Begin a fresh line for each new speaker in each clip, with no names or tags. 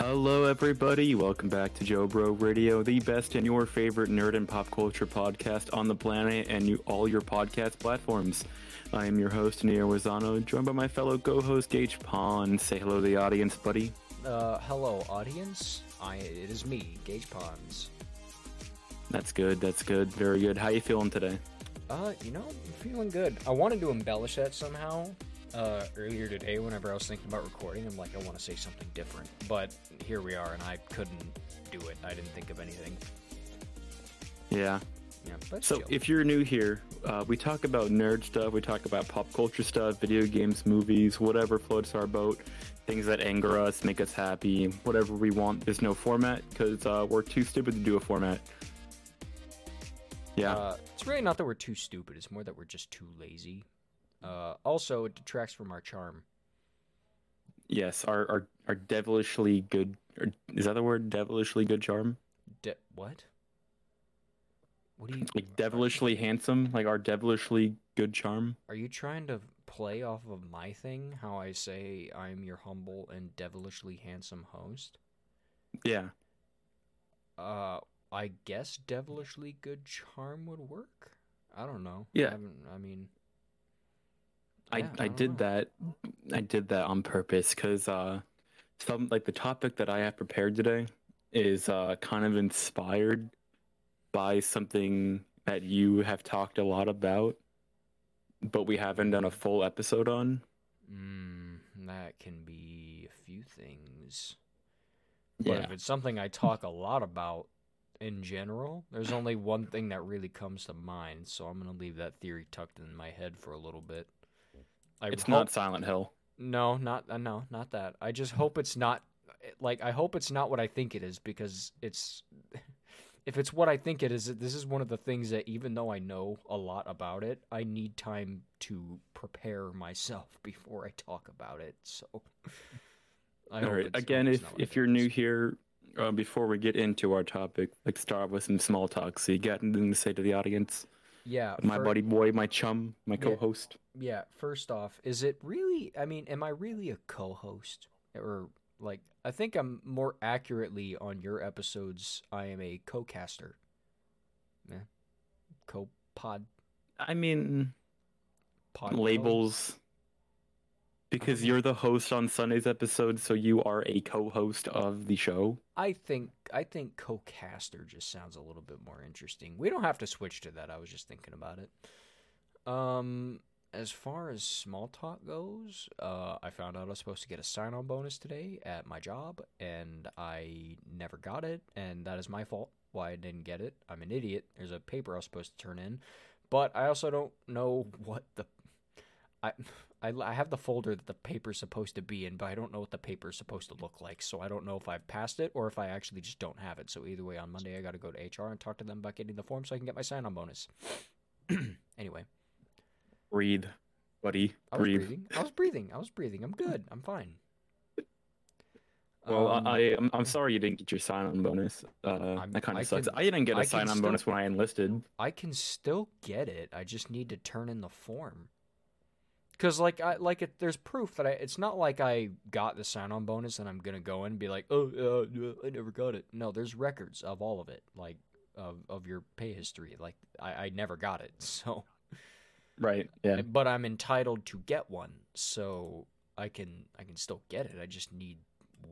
Hello, everybody. Welcome back to Jobro Radio, the best and your favorite nerd and pop culture podcast on the planet and you, all your podcast platforms. I am your host, Neo Wazano, joined by my fellow co host, Gage Pond. Say hello to the audience, buddy.
Uh, hello, audience. I it is me, Gage Ponds.
That's good. That's good. Very good. How you feeling today?
Uh, you know, I'm feeling good. I wanted to embellish that somehow. Uh, earlier today, whenever I was thinking about recording, I'm like, I want to say something different. But here we are, and I couldn't do it. I didn't think of anything.
Yeah.
Yeah, but
So,
chill.
if you're new here, uh, we talk about nerd stuff, we talk about pop culture stuff, video games, movies, whatever floats our boat, things that anger us, make us happy, whatever we want. There's no format because uh, we're too stupid to do a format. Yeah.
Uh, it's really not that we're too stupid. It's more that we're just too lazy. Uh, also, it detracts from our charm.
yes, our, our, our devilishly good, or, is that the word? Devilishly good charm?
De- what? What do you?
Like devilishly handsome? Like our devilishly good charm?
Are you trying to play off of my thing? How I say I'm your humble and devilishly handsome host?
Yeah.
Uh, I guess devilishly good charm would work. I don't know.
Yeah.
I, I mean,
I,
yeah,
I did
know.
that. I did that on purpose because uh, some like the topic that I have prepared today is uh, kind of inspired by something that you have talked a lot about, but we haven't done a full episode on.
Mm, that can be a few things. But if it's something I talk a lot about in general, there's only one thing that really comes to mind. So I'm gonna leave that theory tucked in my head for a little bit. I
it's
hope-
not Silent Hill.
No, not uh, no, not that. I just hope it's not like I hope it's not what I think it is because it's if it's what I think it is, this is one of the things that even though I know a lot about it, I need time to prepare myself before I talk about it. So I
All right. Again, if
it's not what I
if you're new here, uh, before we get into our topic, let's start with some small talk. So you got anything to say to the audience?
Yeah,
My
fir-
buddy boy, my chum, my co-host.
Yeah, first off, is it really? I mean, am I really a co-host or like? I think I'm more accurately on your episodes. I am a co-caster. Yeah, co-pod
I mean,
pod
labels because you're the host on Sunday's episode, so you are a co-host of the show.
I think I think co-caster just sounds a little bit more interesting. We don't have to switch to that. I was just thinking about it. Um, as far as small talk goes, uh, I found out I was supposed to get a sign-on bonus today at my job, and I never got it, and that is my fault. Why I didn't get it? I'm an idiot. There's a paper I was supposed to turn in, but I also don't know what the I. I, I have the folder that the paper's supposed to be in, but I don't know what the paper's supposed to look like. So I don't know if I've passed it or if I actually just don't have it. So either way, on Monday I got to go to HR and talk to them about getting the form so I can get my sign-on bonus. anyway,
Breathe, buddy.
I was
Breathe.
breathing. I was breathing. I was breathing. I'm good. I'm fine.
Well,
Um,
I, I'm, I'm sorry you didn't get your sign-on bonus. Uh, that kind of sucks.
can-
I didn't get a
I
sign-on
still-
bonus when I enlisted.
I can still get it. I just need to turn in the form. Cause like I like it, there's proof that I. It's not like I got the sign-on bonus and I'm gonna go in and be like, oh, uh, I never got it. No, there's records of all of it, like of of your pay history. Like I, I never got it, so
Right. Yeah.
but I'm entitled to get one, so I can I can still get it. I just need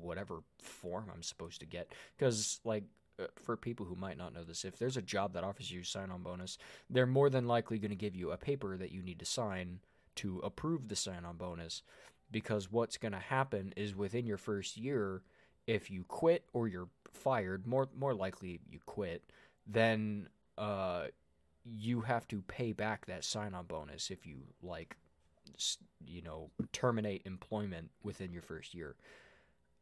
whatever form I'm supposed to get because like uh, for people who might not know this, if there's a job that offers you sign-on bonus, they're more than likely going to give you a paper that you need to sign to approve the sign-on bonus because what's going to happen is within your first year if you quit or you're fired more more likely you quit then uh you have to pay back that sign-on bonus if you like you know terminate employment within your first year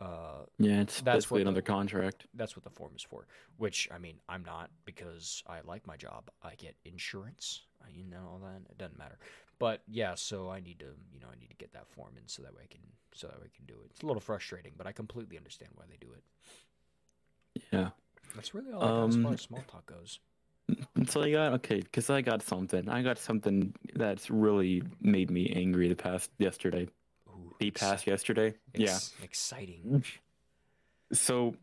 uh
Yeah. It's
That's
basically
what the-
another contract.
that's what the form is for which i mean i'm not because i like my job i get insurance I, you know all that it doesn't matter but yeah so i need to you know i need to get that form in so that way i can so that way i can do it it's a little frustrating but i completely understand why they do it
Yeah.
that's really all got as far
Um,
as small talk goes
So I got okay, because I got something. I got something that's really made me angry the past yesterday.
Ooh,
The past yesterday. Yeah.
exciting
So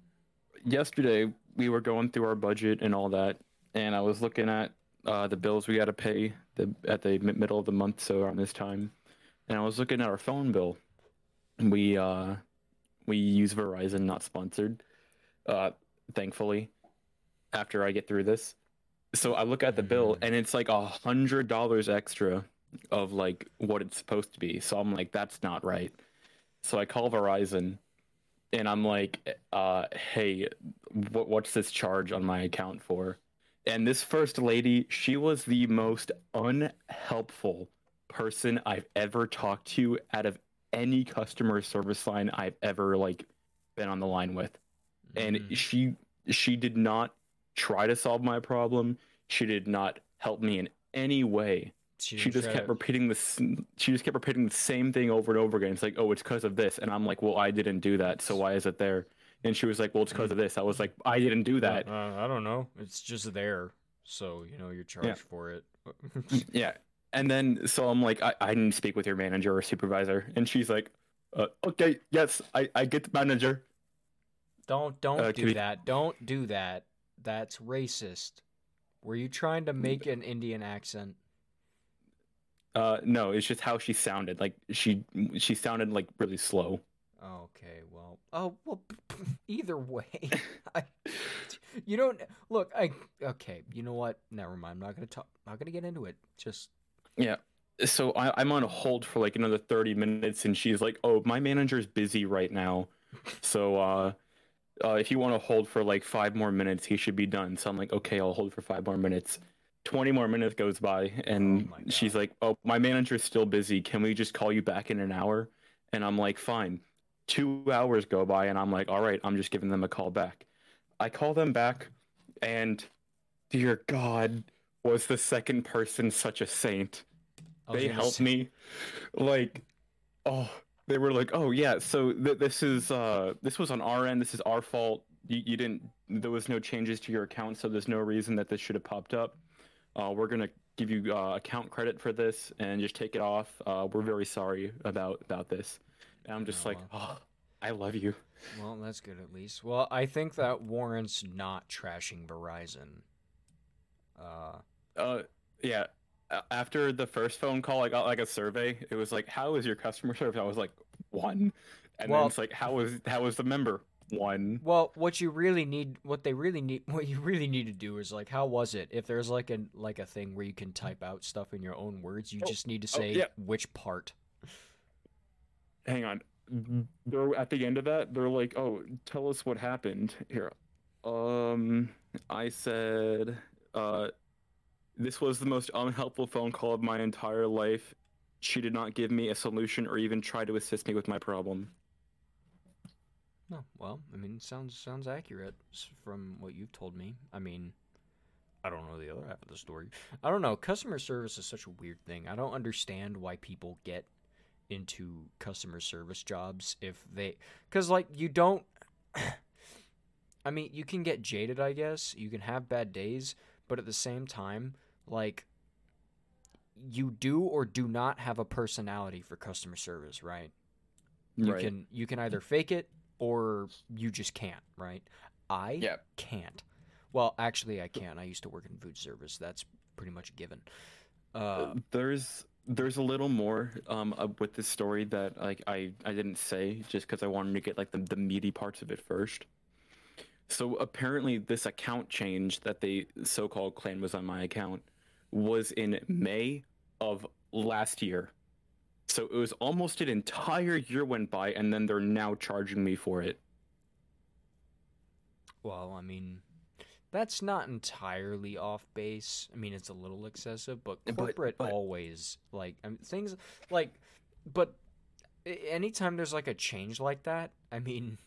yesterday we were going through our budget and all that, and I was looking at uh, the bills we got to pay the at the middle of the month, so around this time, and I was looking at our phone bill. We uh we use Verizon, not sponsored, uh, thankfully. After I get through this, so I look at the bill
Mhm.
and it's like a hundred dollars extra of like what it's supposed to be. So I'm like, that's not right. So I call Verizon and I'm like, uh, hey, what, what's this charge on my account for? And this first lady, she was the most unhelpful person I've ever talked to out of any customer service line I've ever like been on the line with. And
Mhm.
she she did not try to solve my problem. She did not help me in any way she
didn't
just kept repeating this she just kept repeating the same thing over and over again it's like oh it's because of this and i'm like well i didn't do that so why is it there and she was like well it's because of this i was like i didn't do that
Uh, I don't know. It's just there, so you know you're charged for it.
yeah and then so i'm like i, I to speak with your manager or supervisor and she's like uh, okay yes i i get the manager
don't don't
Uh,
do
we-
that. Don't do that. That's racist. Were you trying to make an Indian accent?
uh no it's just how she sounded like she she sounded like really slow
Okay, well, oh well. Either way, I, you don't look. I okay. You know what? Never mind. I'm not gonna talk. Not gonna get into it. Just yeah.
so I, I'm on a hold for like another 30 minutes, and she's like, "Oh, my manager's busy right now, so uh, uh, if you want to hold for like five more minutes, he should be done." So I'm like, "Okay, I'll hold for five more minutes." 20 more minutes goes by, and
Oh
she's like, "Oh, my manager's still busy. Can we just call you back in an hour?" And I'm like, "Fine." Two hours go by, and I'm like, "All right, I'm just giving them a call back." I call them back, and dear God, was the second person such a saint? They
gonna
helped
say-
me. Like oh they were like oh yeah so th- this is uh this was on our end. This is our fault. You, you didn't there was no changes to your account so there's no reason that this should have popped up. Uh we're gonna give you uh, account credit for this and just take it off. Uh we're very sorry about about this and i'm just
Oh,
like oh i love you
Well, that's good at least. Well, I think that warrants not trashing Verizon. Uh,
uh yeah after the first phone call i got like a survey it was like how is your customer service i was like one and
Well-
then it's like how was how was the member one
well, what you really need, what they really need, what you really need to do is like, how was it? If there's like a like a thing where you can type out stuff in your own words, you
Oh,
just need to
oh,
say
yeah.
which part.
Hang on they're at the end of that they're like oh tell us what happened here um i said uh this was the most unhelpful phone call of my entire life she did not give me a solution or even try to assist me with my problem
No, well, I mean, sounds sounds accurate from what you've told me. I mean, I don't know the other half of the story. I don't know. Customer service is such a weird thing. I don't understand why people get into customer service jobs if they cuz like you don't I mean, you can get jaded, I guess. You can have bad days, but at the same time, like you do or do not have a personality for customer service, right? You
right
can you can either fake it or you just can't, right? I
yeah
can't. Well, actually, I can. I used to work in food service. That's pretty much a given. Uh,
there's there's a little more um with this story that like I I didn't say just because I wanted to get like the, the meaty parts of it first. So apparently this account change that the so-called claimed was on my account was in May of last year. So it was almost an entire year went by and then they're now charging me for it.
well, I mean, that's not entirely off base. I mean, it's a little excessive, but
But-
corporate
but-
always like I mean, things like, but anytime there's like a change like that, I mean.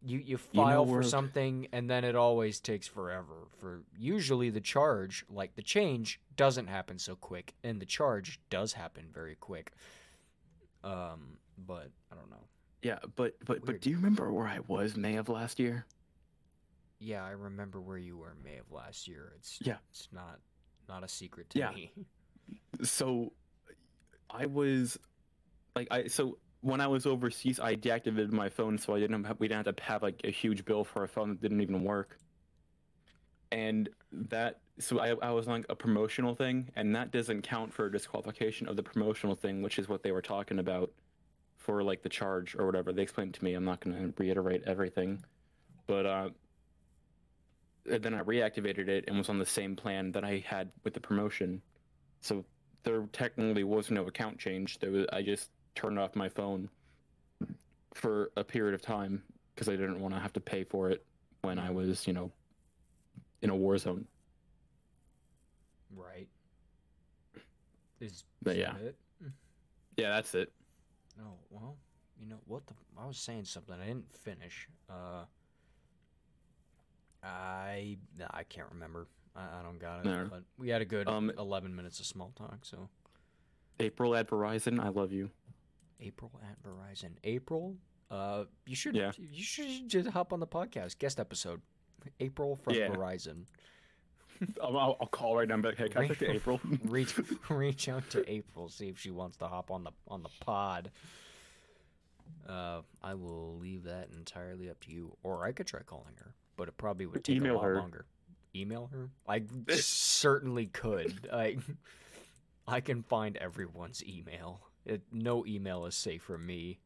You, you
know,
file for
we're-
something and then it always takes forever for usually the charge like the change doesn't happen so quick and the charge does happen very quick um but i don't know
Yeah, but but
Weird.
but do you remember where I was May of last year?
Yeah i remember where you were may of last year it's
Yeah.
it's not not a secret to
Yeah.
me
so I was like I so when I was overseas, I deactivated my phone so I didn't have, we didn't have to have like a huge bill for a phone that didn't even work. And that so I I was on a promotional thing, and that doesn't count for disqualification of the promotional thing, which is what they were talking about for like the charge or whatever. They explained to me. I'm not going to reiterate everything, but uh, then I reactivated it and was on the same plan that I had with the promotion. So there technically was no account change. There was I just turned off my phone for a period of time because I didn't want to have to pay for it when I was, you know, in a war zone.
Right. Is,
But yeah.
that it?
Yeah, that's it.
No, well, you know what the I was saying something I didn't finish. Uh I I can't remember. I, I don't got it.
No.
But we had a good
Um,
11 minutes of small talk, so
April at Verizon, I love you.
April at Verizon. April, uh you should
Yeah.
you should just hop on the podcast guest episode. April from
Yeah.
Verizon.
I'll, I'll, call right now But hey, can I talk to April?
reach reach out to April, see if she wants to hop on the on the pod. Uh, I will leave that entirely up to you, or I could try calling her, but it probably would take
Email
a lot
her.
longer. Email her? I certainly could. I I can find everyone's email. It, no email is safe from me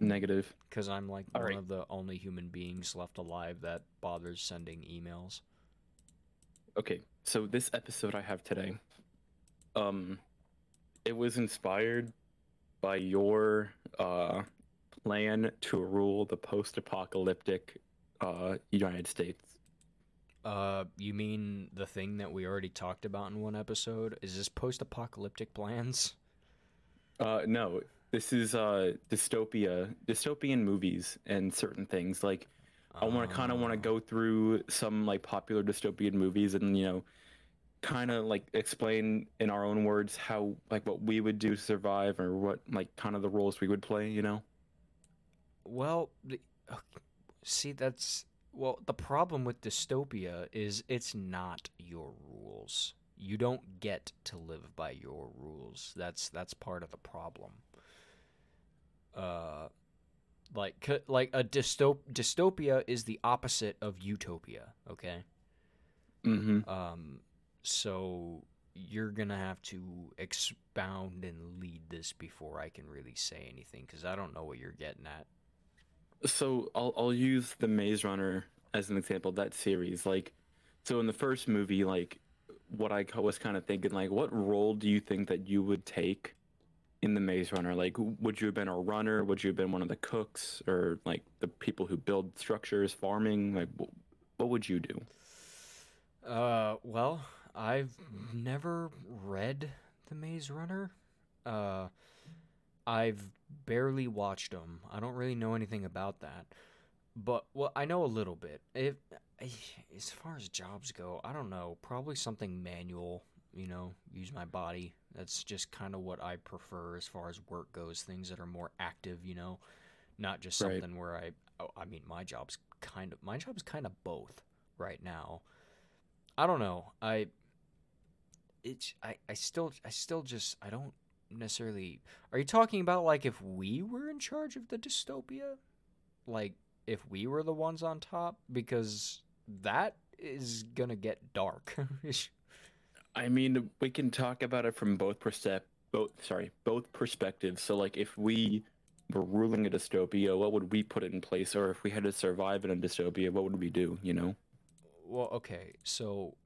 Negative.
because I'm like
All
one
right.
of the only human beings left alive that bothers sending emails.
Okay, so this episode I have today, um, it was inspired by your uh plan to rule the post-apocalyptic uh United States.
Uh, you mean the thing that we already talked about in one episode? Is this post-apocalyptic plans?
Uh, no, this is uh dystopia, dystopian movies and certain things. Like I want to kind of want to go through some like popular dystopian movies and you know, kind of like explain in our own words how like what we would do to survive or what like kind of the roles we would play. You know.
Well, the, see, that's well. The problem with dystopia is it's not your rules. You don't get to live by your rules. That's that's part of the problem. Uh, like like a dystop dystopia is the opposite of utopia. Okay.
Mm-hmm.
Um, so you're gonna have to expound and lead this before I can really say anything because I don't know what you're getting at.
So I'll I'll use the Maze Runner as an example. That series, like, so in the first movie, like, what I was kind of thinking, like, what role do you think that you would take in the Maze Runner? Like, would you have been a runner? Would you have been one of the cooks, or like the people who build structures, farming? Like, wh- what would you do?
Uh, well, I've never read The Maze Runner. Uh, I've barely watched them. I don't really know anything about that. But well, I know a little bit. If as far as jobs go, I don't know. Probably something manual. You know, use my body. That's just kind of what I prefer as far as work goes. Things that are more active. You know, not just
Right.
something where I. Oh, I mean, my job's kind of my job's kind of both right now. I don't know. I it's I, I still I still just I don't necessarily Are you talking about like if we were in charge of the dystopia? Like if we were the ones on top because that is going to get dark.
I mean, we can talk about it from both perspec both sorry, both perspectives. So like if we were ruling a dystopia, what would we put in place? Or if we had to survive in a dystopia, what would we do, you know?
well, okay. So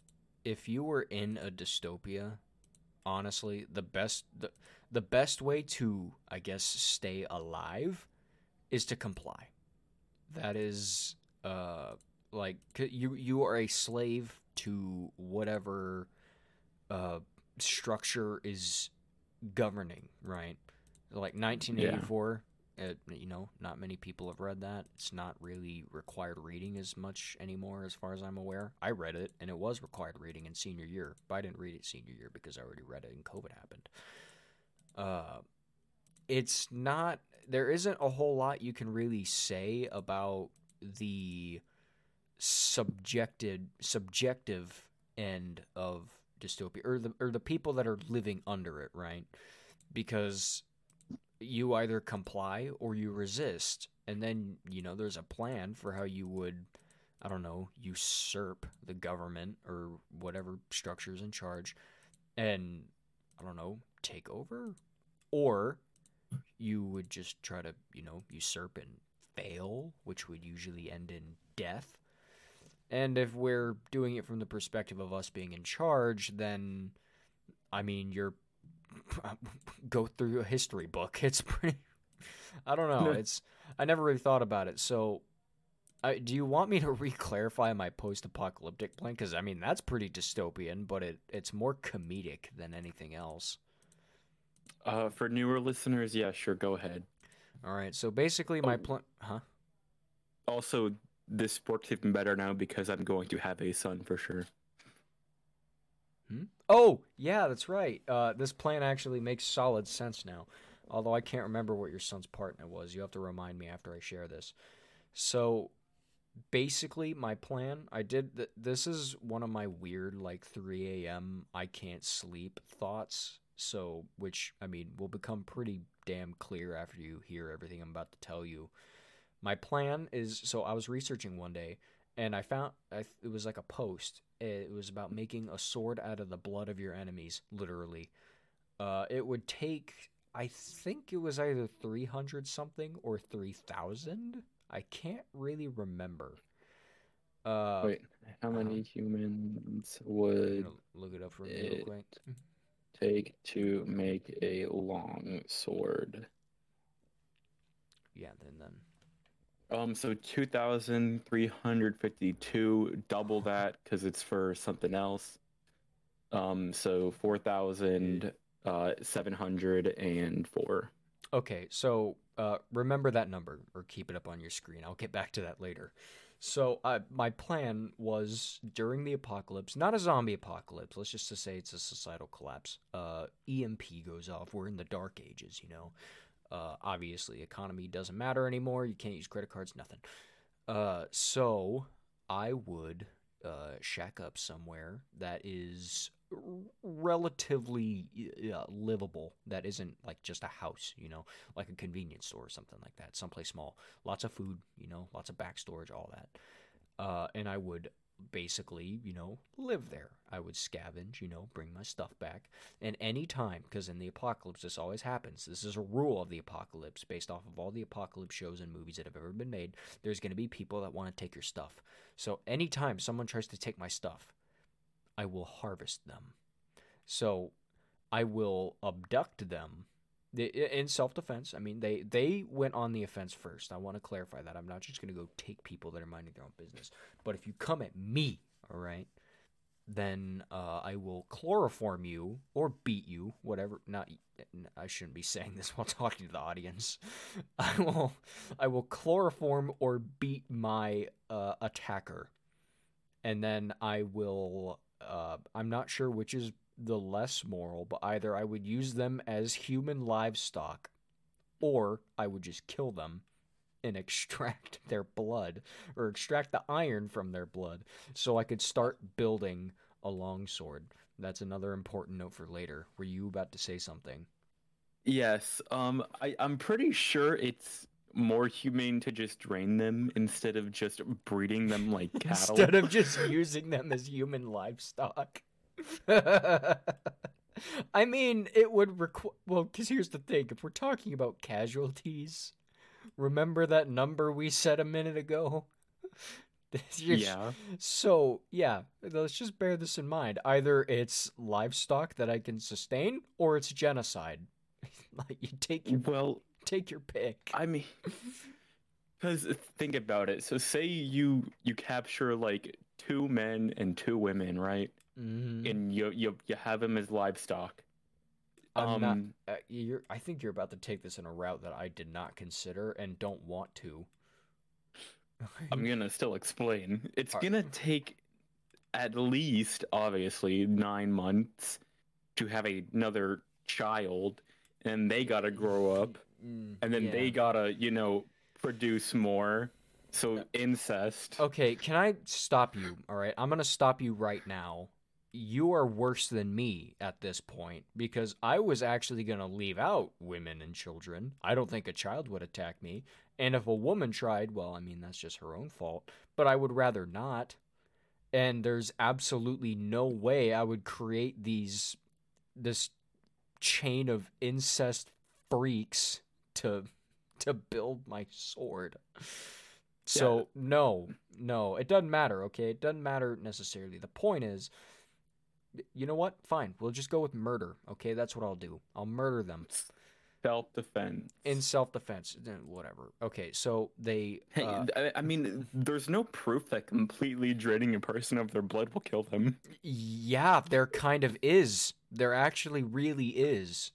if you were in a dystopia, honestly, the best the, the best way to I guess stay alive is to comply. That is uh like you you are a slave to whatever uh structure is governing, right? Like 1984, uh, you know, not many people have read that. It's not really required reading as much anymore, as far as I'm aware. I read it, and it was required reading in senior year, but I didn't read it senior year because I already read it and COVID happened. Uh, it's not. There isn't a whole lot you can really say about the subjected subjective end of dystopia or the or the people that are living under it right because you either comply or you resist. And then, you know, there's a plan for how you would, I don't know, usurp the government or whatever structure's in charge and, I don't know, take over. Or you would just try to, you know, usurp and fail, which would usually end in death. And if we're doing it from the perspective of us being in charge, then, I mean, you're go through a history book. It's pretty. I don't know. It's I never really thought about it. So, I, do you want me to re-clarify my post-apocalyptic plan? Because I mean that's pretty dystopian, but it it's more comedic than anything else.
Uh, for newer listeners, yeah, sure, go ahead.
All right. So basically, my
Oh.
plan. Huh?
Also, this works even better now because I'm going to have a son for sure.
Hmm? Oh, yeah, that's right. Uh, this plan actually makes solid sense now. Although I can't remember what your son's partner was. You have to remind me after I share this. So, basically, my plan, I did. Th- this is one of my weird, like 3 a.m. I can't sleep thoughts. So, which, I mean, will become pretty damn clear after you hear everything I'm about to tell you. My plan is so I was researching one day and I found I, it was like a post. It was about making a sword out of the blood of your enemies, literally. Uh, it would take, I think it was either 300 something or 3,000. I can't really remember. Uh,
Wait, how many humans would
look it up for me real quick.
take to make a long sword?
Yeah, then then.
Um, so 2,352, double that because it's for something else. Um, so 4,704.
Okay, so uh, remember that number or keep it up on your screen. I'll get back to that later. So uh, my plan was during the apocalypse, not a zombie apocalypse. Let's just say it's a societal collapse. Uh, EMP goes off. We're in the dark ages, you know. Uh, obviously, economy doesn't matter anymore. You can't use credit cards, nothing. Uh, so I would uh, shack up somewhere that is relatively uh, livable. That isn't like just a house, you know, like a convenience store or something like that. Someplace small, lots of food, you know, lots of back storage, all that. Uh, and I would basically, you know, live there. I would scavenge, you know, bring my stuff back. And any time, because in the apocalypse, this always happens. This is a rule of the apocalypse based off of all the apocalypse shows and movies that have ever been made. There's going to be people that want to take your stuff. So anytime someone tries to take my stuff, I will harvest them. So I will abduct them in self-defense. I mean, they they went on the offense first. I want to clarify that. I'm not just going to go take people that are minding their own business. But if you come at me, all right, then uh, I will chloroform you or beat you, whatever. Not I shouldn't be saying this while talking to the audience. I will I will chloroform or beat my uh, attacker, and then I will. Uh, I'm not sure which is the less moral, but either I would use them as human livestock, or I would just kill them and extract their blood or extract the iron from their blood so I could start building a longsword. That's another important note for later. Were you about to say something?
Yes, um, I, I'm pretty sure it's more humane to just drain them instead of just breeding them like cattle.
Instead of just using them as human livestock. I mean, it would require. Well, because here's the thing if we're talking about casualties, remember that number we said a minute ago?
Yeah.
So, yeah, let's just bear this in mind. Either it's livestock that I can sustain, or it's genocide. like, you take your,
Well,
take your pick.
I mean, because think about it. So say you you capture like two men and two women, right?
Mhm.
And you you you have them as livestock.
I'm not.
Um,
Uh, you're, I think you're about to take this in a route that I did not consider and don't want to.
I'm gonna still explain. It's
Ar-
gonna take at least, obviously, nine months to have another child, and they gotta grow up,
Mm,
and then
yeah.
they gotta, you know, produce more. So incest.
Okay, can I stop you? All right, I'm gonna stop you right now. You are worse than me at this point because I was actually going to leave out women and children. I don't think a child would attack me. And if a woman tried, well, I mean, that's just her own fault, but I would rather not. And there's absolutely no way I would create these this chain of incest freaks to to build my sword. So, yeah. no, no, it doesn't matter, okay? It doesn't matter necessarily. The point is you know what? Fine. We'll just go with murder. Okay, that's what I'll do. I'll murder them.
Self defense.
In self defense, whatever. Okay, so they. Uh,
hey, I mean, there's no proof that completely draining a person of their blood will kill them.
Yeah, there kind of is. There actually really is.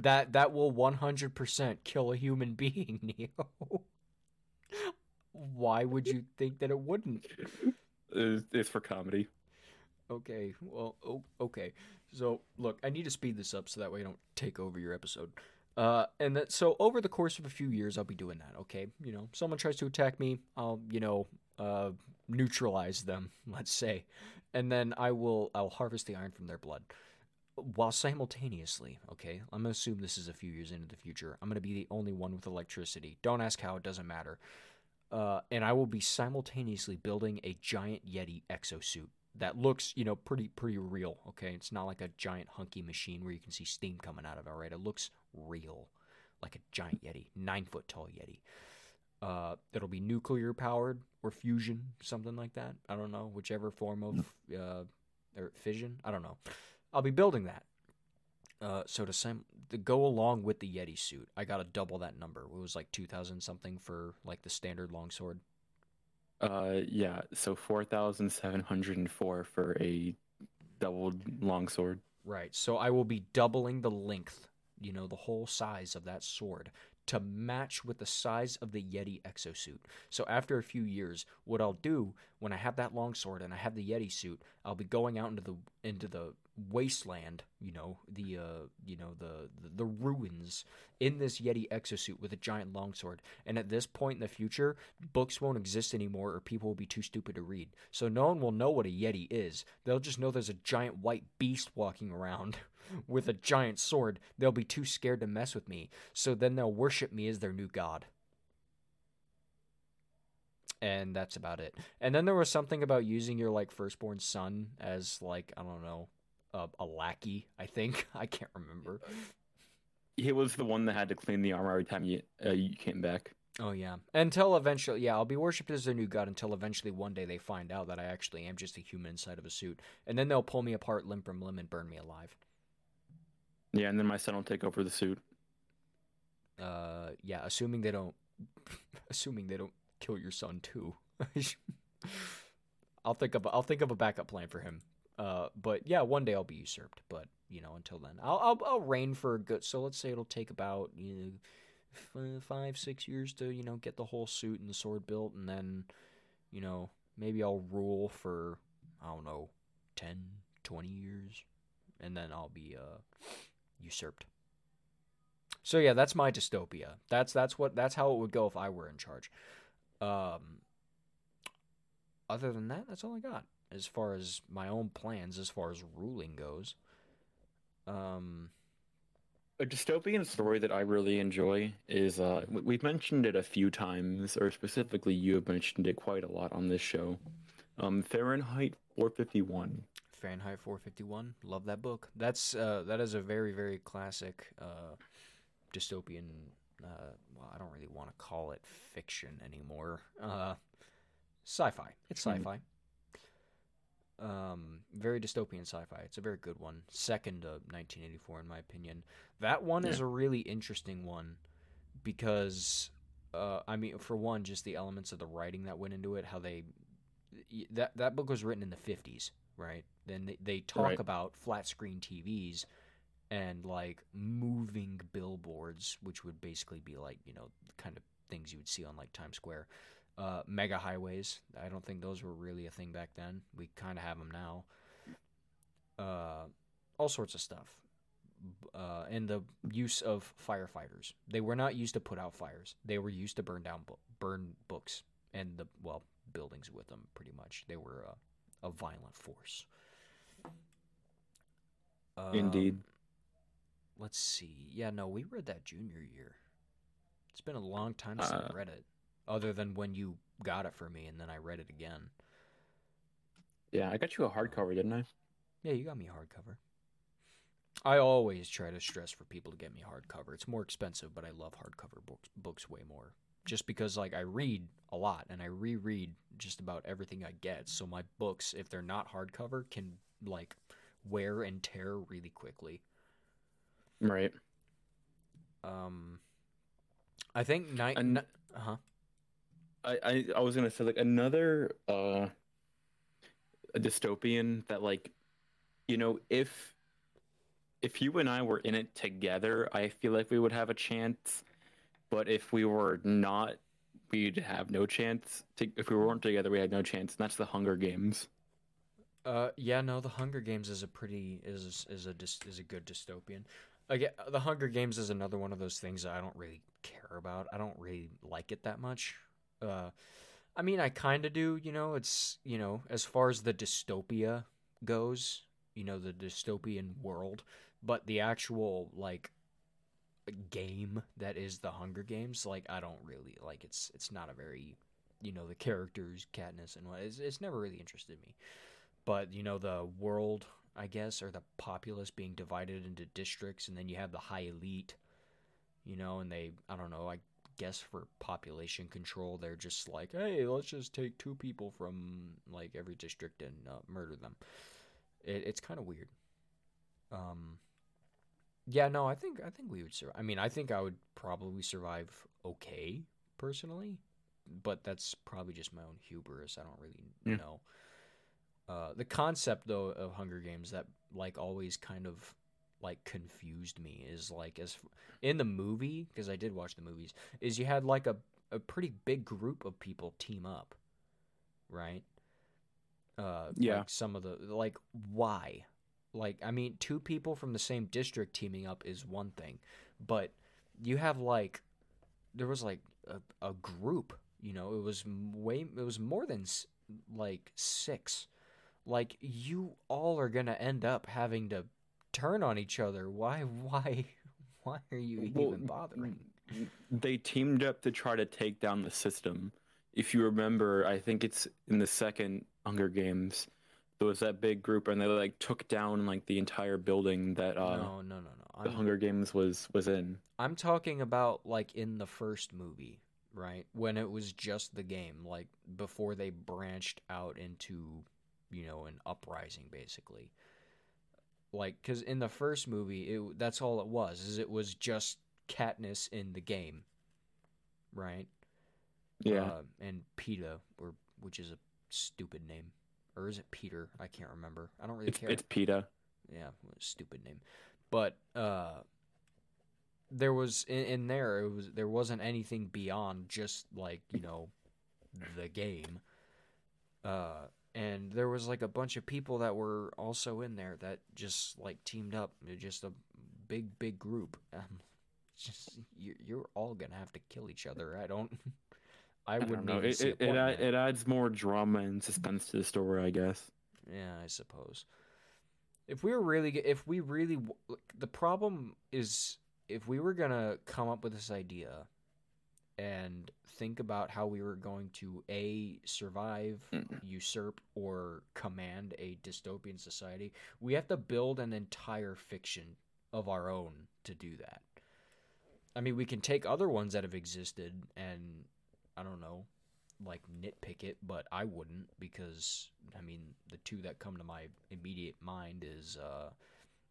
that that will 100% kill a human being, Neo. Why would you think that it wouldn't?
It's for comedy.
Okay. Well, okay. So, look, I need to speed this up so that way I don't take over your episode. Uh, and that so over the course of a few years, I'll be doing that. Okay, you know, someone tries to attack me, I'll you know, uh, neutralize them. Let's say, and then I will I'll harvest the iron from their blood, while simultaneously. Okay, I'm gonna assume this is a few years into the future. I'm gonna be the only one with electricity. Don't ask how; it doesn't matter. Uh, and I will be simultaneously building a giant Yeti exosuit that looks, you know, pretty pretty real. Okay, it's not like a giant hunky machine where you can see steam coming out of it. Right, it looks real, like a giant Yeti, nine foot tall Yeti. Uh, it'll be nuclear powered or fusion, something like that. I don't know, whichever form of uh, or fission. I don't know. I'll be building that. Uh, so to, sim- to go along with the Yeti suit, I got to double that number. It was like two thousand something for like the standard longsword.
Uh, yeah. So four thousand seven hundred and four for a doubled longsword.
Right. So I will be doubling the length, you know, the whole size of that sword to match with the size of the Yeti exosuit. So after a few years, what I'll do when I have that longsword and I have the Yeti suit, I'll be going out into the into the wasteland, you know, the uh, you know the, the, the ruins in this Yeti exosuit with a giant longsword. And at this point in the future, books won't exist anymore, or people will be too stupid to read. So no one will know what a Yeti is. They'll just know there's a giant white beast walking around with a giant sword. They'll be too scared to mess with me. So then they'll worship me as their new god and that's about it. And then there was something about using your like firstborn son as like I don't know a, a lackey. I think I can't remember.
He was the one that had to clean the armor every time you uh, you came back.
Oh yeah. Until eventually, yeah, I'll be worshipped as their new god until eventually one day they find out that I actually am just a human inside of a suit, and then they'll pull me apart limb from limb and burn me alive.
Yeah, and then my son will take over the suit.
Uh, yeah, assuming they don't, assuming they don't kill your son too. I'll think of I'll think of a backup plan for him. Uh, but yeah, one day I'll be usurped. But you know, until then, I'll I'll, I'll reign for a good. So let's say it'll take about you know five six years to you know get the whole suit and the sword built, and then you know maybe I'll rule for I don't know 10, 20 years, and then I'll be uh usurped. So yeah, that's my dystopia. That's that's what that's how it would go if I were in charge. Um, other than that, that's all I got as far as my own plans, as far as ruling goes. Um,
a dystopian story that I really enjoy is uh, we've mentioned it a few times, or specifically, you have mentioned it quite a lot on this show. Um, Fahrenheit 451.
Fahrenheit 451. Love that book. That's uh, that is a very very classic uh, dystopian. Uh, well, I don't really want to call it fiction anymore. Uh, sci-fi. It's hmm. sci-fi. Um, very dystopian sci-fi. It's a very good one. Second to 1984, in my opinion. That one yeah. is a really interesting one because, uh, I mean, for one, just the elements of the writing that went into it. How they that that book was written in the 50s, right? Then they, they talk right. about flat screen TVs and like moving billboards, which would basically be like you know kind of things you would see on like Times Square uh, mega highways. I don't think those were really a thing back then. We kind of have them now. Uh, all sorts of stuff. Uh, and the use of firefighters. They were not used to put out fires. They were used to burn down, bu- burn books and the well buildings with them. Pretty much, they were a violent force. Um,
Indeed.
Let's see. Yeah, no, we read that junior year. It's been a long time since
Uh,
I read it, other than when you got it for me and then I read it again.
Yeah, I got you a hardcover, didn't I?
Yeah, you got me a hardcover. I always try to stress for people to get me hardcover. It's more expensive, but I love hardcover books books way more. Just because like I read a lot and I reread just about everything I get, so my books, if they're not hardcover, can like wear and tear really quickly.
Right.
Um, I think night.
And-
uh huh.
I, I I was gonna say like another uh a dystopian that like you know if if you and I were in it together, I feel like we would have a chance. But if we were not, we'd have no chance. To, if we weren't together, we had no chance. And that's the Hunger Games.
Uh, yeah, no, the Hunger Games is a pretty is is a is a good dystopian. Again, the Hunger Games is another one of those things that I don't really care about. I don't really like it that much. Uh, I mean, I kind of do. You know, it's you know, as far as the dystopia goes, you know, the dystopian world, but the actual like game that is the Hunger Games, like I don't really like. It's it's not a very, you know, the characters, Katniss and what. It's, it's never really interested me but you know the world i guess or the populace being divided into districts and then you have the high elite you know and they i don't know i guess for population control they're just like hey let's just take two people from like every district and uh, murder them. It, it's kind of weird. Um yeah no i think i think we would survive i mean i think i would probably survive okay personally but that's probably just my own hubris i don't really
Yeah.
know. Uh, the concept though of Hunger Games that like always kind of like confused me is like as in the movie because I did watch the movies is you had like a a pretty big group of people team up, right? Uh,
Yeah.
Like some of the like why, like I mean, two people from the same district teaming up is one thing, but you have like there was like a, a group you know it was way it was more than s- like six like you all are gonna end up having to turn on each other why why why are you
Well,
even bothering
They teamed up to try to take down the system. If you remember, I think it's in the second Hunger Games. There was that big group, and they like took down like the entire building that uh,
no no no no
the
I'm,
Hunger Games was was in.
I'm talking about like in the first movie right when it was just the game like before they branched out into you know an uprising basically like because in the first movie it that's all it was is it was just Katniss in the game right
Yeah,
uh, and Peeta, or which is a stupid name, or is it Peter? I can't remember. I don't really
it's
care.
it's Peeta.
Yeah, stupid name. But uh, there was in, in there it was there wasn't anything beyond just like you know the game. Uh, and there was like a bunch of people that were also in there that just like teamed up. Just a big big group. Um, just you're, you're all gonna have to kill each other. I don't. I wouldn't
know. It it, it,
point in
add-
that.
it adds more drama and suspense to the story, I guess.
Yeah, I suppose. If we were really, if we really, the problem is if we were gonna come up with this idea and think about how we were going to a survive,
Mm.
usurp, or command a dystopian society, we have to build an entire fiction of our own to do that. I mean, we can take other ones that have existed and I don't know, like nitpick it, but I wouldn't because I mean the two that come to my immediate mind is uh,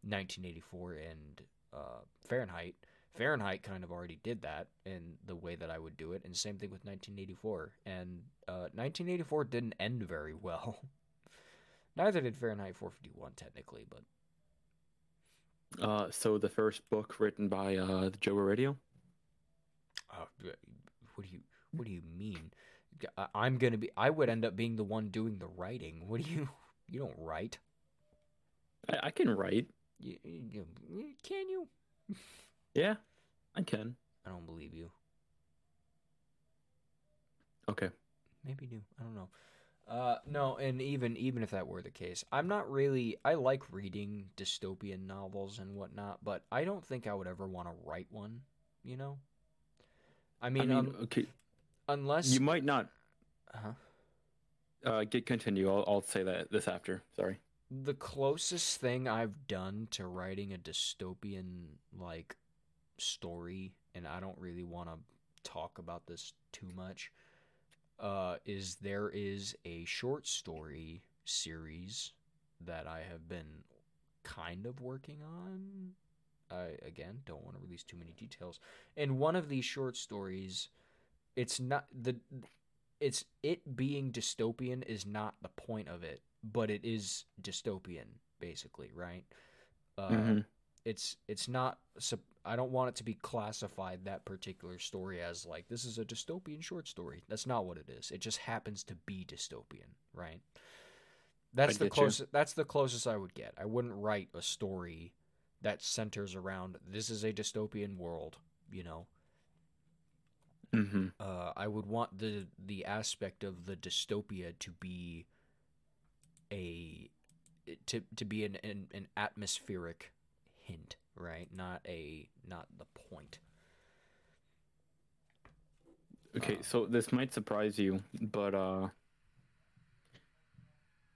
1984 and uh, Fahrenheit. Fahrenheit kind of already did that in the way that I would do it, and same thing with 1984. And uh, 1984 didn't end very well. Neither did Fahrenheit 451 technically, but
Uh, so the first book written by uh, the Joe Radio.
uh, what do you what do you mean? I- I'm gonna be. I would end up being the one doing the writing. What do you? You don't write.
I, I can write.
You, you- can you?
Yeah, I can.
I don't believe you.
Okay.
Maybe do. I don't know. Uh, no, and even even if that were the case, I'm not really. I like reading dystopian novels and whatnot, but I don't think I would ever want to write one. You know. I mean,
I mean,
um,
okay,
unless
you might not
uh
uh, get continue. I'll, I'll say that this after. Sorry.
the closest thing I've done to writing a dystopian like story, and I don't really want to talk about this too much, uh, is there is a short story series that I have been kind of working on. I again don't want to release too many details. And one of these short stories, it's not the it's it being dystopian is not the point of it, but it is dystopian basically, right? Uh,
Mhm.
It's it's not. I don't want it to be classified that particular story as like this is a dystopian short story. That's not what it is. It just happens to be dystopian, right? That's the closest. That's the closest I would get. I wouldn't write a story that centers around this is a dystopian world. You know,
Mm-hmm.
uh, I would want the the aspect of the dystopia to be a to to be an, an an atmospheric hint, right? Not a not the point.
Okay,
Uh,
so this might surprise you, but uh,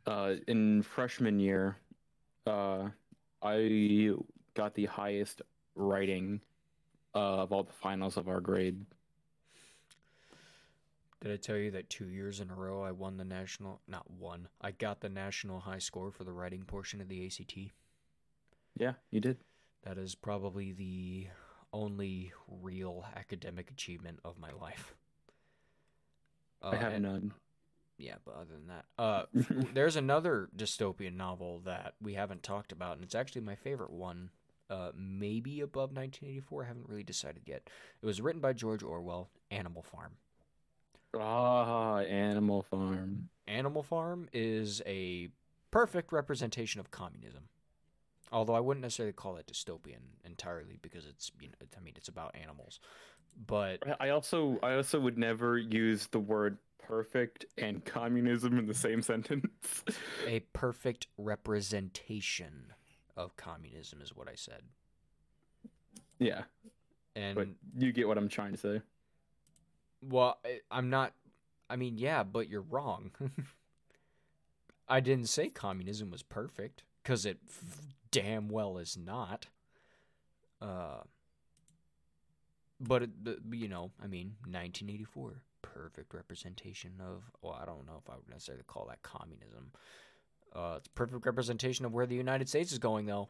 uh, in freshman year, uh, I got the highest writing uh, of all the finals of our grade.
Did I tell you that two years in a row I won the national? Not one. I got the national high score for the writing portion of the ACT.
Yeah, you did.
That is probably the only real academic achievement of my life. Uh,
I have
and-
none.
yeah, but other than that, uh, there's another dystopian novel that we haven't talked about, and it's actually my favorite one. Uh, maybe above 1984. I haven't really decided yet. It was written by George Orwell. Animal Farm.
Ah, Animal Farm.
Animal Farm is a perfect representation of communism. Although I wouldn't necessarily call it dystopian entirely because it's you know I mean it's about animals. But
I- also I also would never use the word perfect and communism in the same sentence.
a perfect representation of communism is what I said.
yeah,
And
but you get what I'm trying to say.
Well, I- I'm not. I mean, yeah, but you're wrong. I didn't say communism was perfect because it f- damn well is not. Uh, but it, you know, I mean, 1984, perfect representation of. Well, I don't know if I would necessarily call that communism. Uh, it's perfect representation of where the United States is going, though.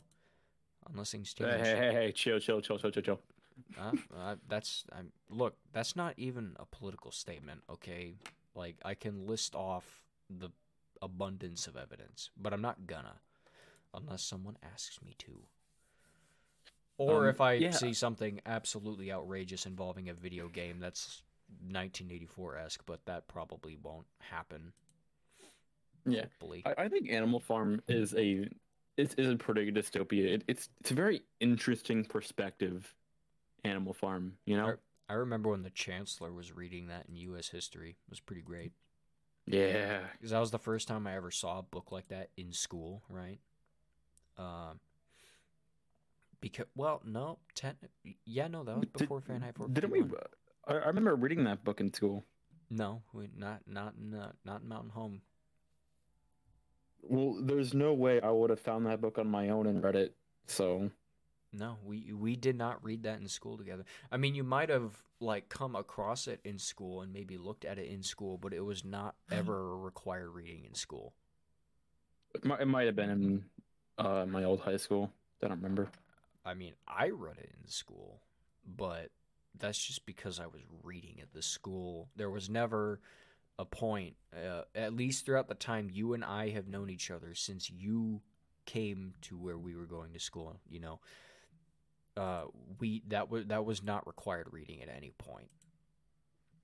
Unless things change.
Hey, hey, hey, hey, chill, chill, chill, chill, chill, chill.
Uh, uh, that's I'm look. That's not even a political statement. Okay, like I can list off the abundance of evidence, but I'm not gonna, unless someone asks me to. Or
Um,
if I
yeah.
see something absolutely outrageous involving a video game that's 1984 esque, but that probably won't happen.
Yeah.
Hopefully.
I, I think Animal Farm is a is, is a pretty good dystopia. It, it's it's a very interesting perspective. Animal Farm, you know.
I remember when the chancellor was reading that in U.S. history. It was pretty great.
Yeah.
because that was the first time I ever saw a book like that in school, right? Um, because well, no, ten, yeah, no, that was
Did-
before Fahrenheit 451.
Didn't we? I, I remember reading that book in school.
No, we not not in, not in Mountain Home.
Well, there's no way I would have found that book on my own and read it. So
No, we we did not read that in school together. I mean, you might have like come across it in school and maybe looked at it in school, but it was not ever required reading in school.
it might, it might have been in uh, my old high school. I don't remember.
I mean, I read it in school, but that's just because I was reading at the school. There was never a point, uh, at least throughout the time you and I have known each other since you came to where we were going to school. You know, uh, we that was that was not required reading at any point.